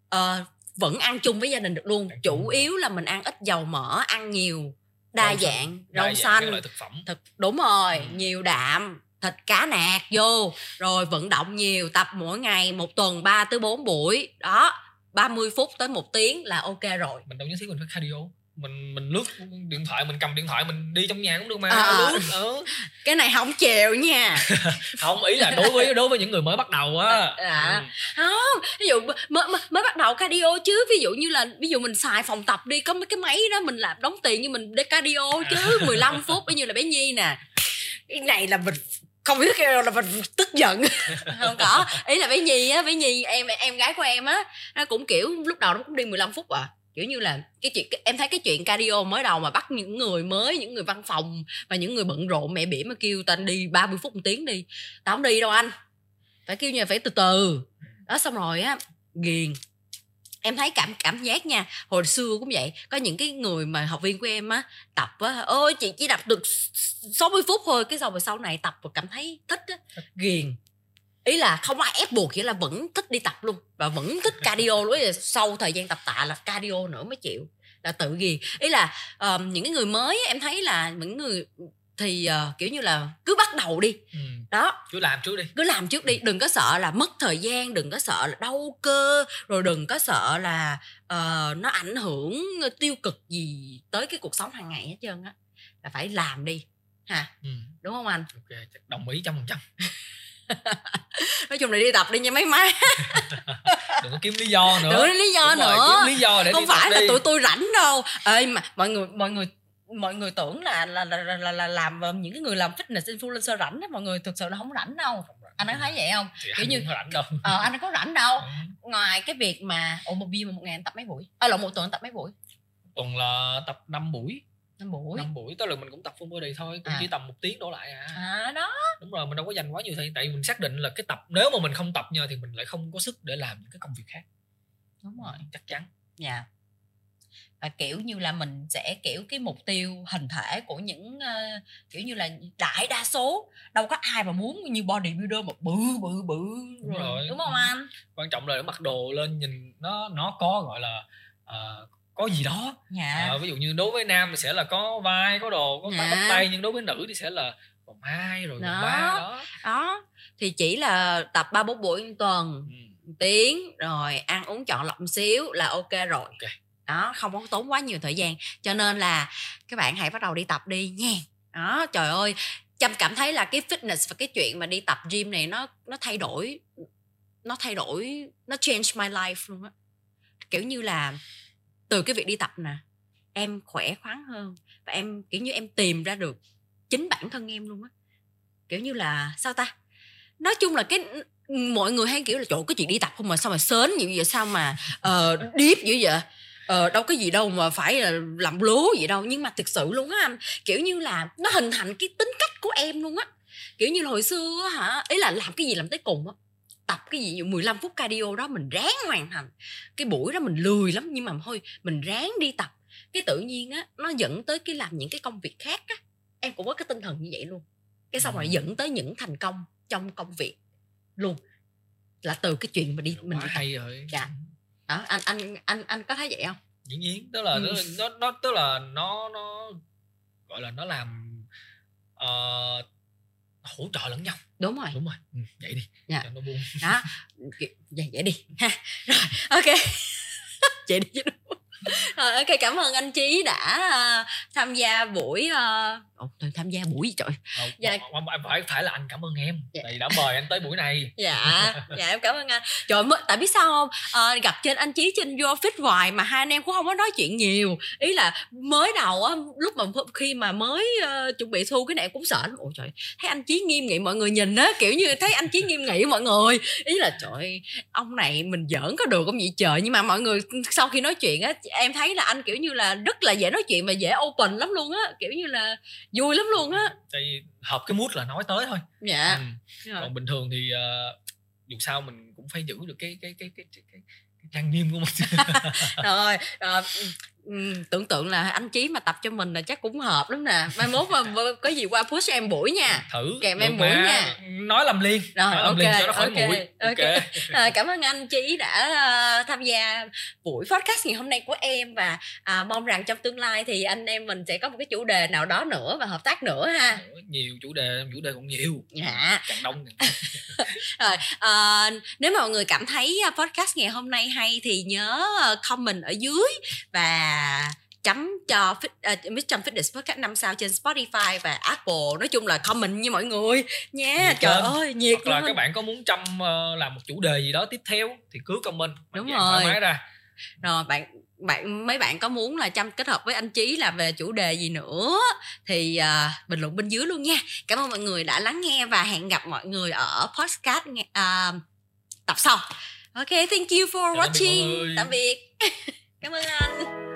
ờ, vẫn ăn chung với gia đình được luôn. Ăn chủ yếu là mình ăn ít dầu mỡ ăn nhiều đa Rau dạng rau xanh. loại thực phẩm. Thực đúng rồi Ừ. nhiều đạm thịt cá nạc vô rồi vận động nhiều tập mỗi ngày một tuần 3 tới 4 buổi. Đó 30 phút tới một tiếng là ok rồi. Mình đâu nhất thiết mình phải cardio mình mình lướt điện thoại mình cầm điện thoại mình đi trong nhà cũng được mà À. lướt ừ. cái này không chèo nha không ý là đối với đối với những người mới bắt đầu á À. Ừ. không ví dụ mới, mới, mới bắt đầu cardio chứ ví dụ như là ví dụ mình xài phòng tập đi có mấy cái máy đó mình làm đóng tiền như mình để cardio chứ 15 phút ví như là bé nhi nè cái này là mình không biết kêu là mình tức giận không có ý là bé nhi á bé nhi em em gái của em á nó cũng kiểu lúc đầu nó cũng đi 15 phút à kiểu như là cái chuyện em thấy cái chuyện cardio mới đầu mà bắt những người mới những người văn phòng và những người bận rộn mẹ bỉm mà kêu tao đi 30 phút một tiếng đi tao không đi đâu anh. Phải kêu như là phải từ từ. Đó xong rồi á ghiền. Em thấy cảm cảm giác nha hồi xưa cũng vậy. Có những cái người mà học viên của em á tập á ôi chị chỉ tập được 60 phút thôi. Cái xong rồi sau này tập và cảm thấy thích á ghiền ý là không ai ép buộc chỉ là vẫn thích đi tập luôn và vẫn thích cardio luôn. Là sau thời gian tập tạ là cardio nữa mới chịu là tự ghiền ý là um, những cái người mới em thấy là những người thì ờ, kiểu như là cứ bắt đầu đi. Ừ. đó. Cứ làm trước đi. Cứ làm trước đi đừng có sợ là mất thời gian đừng có sợ là đau cơ rồi đừng có sợ là ờ, nó ảnh hưởng tiêu cực gì tới cái cuộc sống hàng ngày hết trơn á. Là phải làm đi ha. Ừ. đúng không anh? Ok đồng ý trăm phần trăm nói chung là đi tập đi nha mấy má. Đừng có kiếm lý do nữa. Đừng có lý do Đúng rồi, nữa. kiếm lý do để không phải là đi. tụi tôi rảnh đâu. Ê mà mọi người mọi người mọi người tưởng là là là, là, là, là làm ờ, những cái người làm fitness influencer rảnh á mọi người thực sự là không rảnh đâu. Anh có thấy vậy không? Thì kiểu anh như- rảnh đâu. Ờ anh có rảnh đâu. Ừ. ngoài cái việc mà ủa một viên mà một ngày anh tập mấy buổi? À lộn một tuần anh tập mấy buổi? Tuần là tập 5 buổi năm buổi. 5 buổi tức là mình cũng tập full body thôi cũng À. chỉ tầm một tiếng đổ lại à. À đó. Đúng rồi mình đâu có dành quá nhiều thời gian tại mình xác định là cái tập nếu mà mình không tập nha thì mình lại không có sức để làm những cái công việc khác. Đúng rồi. chắc chắn. Dạ. Và kiểu như là mình sẽ kiểu cái mục tiêu hình thể của những ờ, kiểu như là đại đa số đâu có ai mà muốn như bodybuilder mà bự bự bự Đúng rồi. rồi. đúng không anh? Quan trọng là mặc đồ lên nhìn nó nó có gọi là ờ, có gì đó. Dạ. Ờ, ví dụ như đối với nam thì sẽ là có vai có đồ có Dạ. bắp tay nhưng đối với nữ thì sẽ là vòng hai rồi vòng ba đó. đó. Thì chỉ là tập ba bốn buổi tuần ừ. tiếng rồi ăn uống chọn lọc một xíu là ok rồi. Ok. đó không có tốn quá nhiều thời gian. Cho nên là các bạn hãy bắt đầu đi tập đi nha. Đó trời ơi trâm cảm thấy là cái fitness và cái chuyện mà đi tập gym này nó nó thay đổi nó thay đổi nó change my life luôn á. Kiểu như là từ cái việc đi tập nè em khỏe khoắn hơn và em kiểu như em tìm ra được chính bản thân em luôn á. Kiểu như là sao ta? Nói chung là cái mọi người hay kiểu là chỗ cái chuyện đi tập không mà sao mà sến như vậy? Sao mà ờ, uh, điếp dữ vậy? Ờ đâu có gì đâu mà phải là làm lố gì đâu. Nhưng mà thực sự luôn á anh kiểu như là nó hình thành cái tính cách của em luôn á. Kiểu như là hồi xưa hả ý là làm cái gì làm tới cùng á tập cái gì 15 phút cardio đó mình ráng hoàn thành. Cái buổi đó mình lười lắm nhưng mà thôi mình ráng đi tập. Cái tự nhiên á nó dẫn tới cái làm những cái công việc khác á. Em cũng có cái tinh thần như vậy luôn. Cái xong rồi dẫn tới những thành công trong công việc luôn. Là từ cái chuyện mà đi mình quá tập. hay rồi. Dạ. đó anh anh anh anh có thấy vậy không? Dĩ nhiên tức là Ừ. nó nó tức là nó nó gọi là nó làm ờ, hỗ trợ lẫn nhau. Đúng rồi. Đúng rồi. Ừ, vậy đi. Dạ. cho nó buông. Đó vậy, vậy đi ha. Rồi ok. Vậy đi rồi ok cảm ơn anh chí đã uh, tham gia buổi uh, oh, tham gia buổi trời. Không, dạ. phải phải là anh cảm ơn em. Dạ. tại đã mời anh tới buổi này. Dạ dạ em cảm ơn anh. Trời mới tại biết sao không? À, gặp trên anh chí trên vô fit hoài mà hai anh em cũng không có nói chuyện nhiều. Ý là mới đầu á lúc mà khi mà mới uh, chuẩn bị thu cái này cũng sợ lắm. Ôi trời thấy anh chí nghiêm nghị mọi người nhìn á kiểu như thấy anh chí nghiêm nghị mọi người. Ý là trời ông này mình giỡn có được không vậy trời? Nhưng mà mọi người sau khi nói chuyện á em thấy là anh kiểu như là rất là dễ nói chuyện và dễ open lắm luôn á. Kiểu như là vui lắm luôn á. Tại hợp cái mút là nói tới thôi. Dạ. Ừ. còn bình thường thì uh, dù sao mình cũng phải giữ được cái cái cái cái cái, cái, cái trang nghiêm của mình. Rồi, rồi Ừ, tưởng tượng là anh chí mà tập cho mình là chắc cũng hợp lắm nè. Mai mốt mà có gì qua push em buổi nha. Thử kèm em buổi nha. Nói làm liên rồi nói làm okay, liền cho nó khỏi okay, mũi okay. okay. À, cảm ơn anh chí đã uh, tham gia buổi podcast ngày hôm nay của em và uh, mong rằng trong tương lai thì anh em mình sẽ có một cái chủ đề nào đó nữa và hợp tác nữa ha. Nhiều chủ đề chủ đề còn nhiều. Dạ. Càng đông càng rồi uh, nếu mà mọi người cảm thấy podcast ngày hôm nay hay thì nhớ comment ở dưới và chấm cho fit, uh, Mission Fitness Podcast 5 sao trên Spotify và Apple. Nói chung là comment như mọi người. Nha nhiệt trời ơi nhiệt Hoặc là các bạn có muốn chăm uh, làm một chủ đề gì đó tiếp theo thì cứ comment. Đúng rồi. thoải ra. Rồi bạn bạn mấy bạn có muốn là chăm kết hợp với anh Chí là về chủ đề gì nữa thì uh, bình luận bên dưới luôn nha. Cảm ơn mọi người đã lắng nghe và hẹn gặp mọi người ở podcast uh, tập sau. Ok thank you for Chào watching. tạm biệt. Cảm ơn anh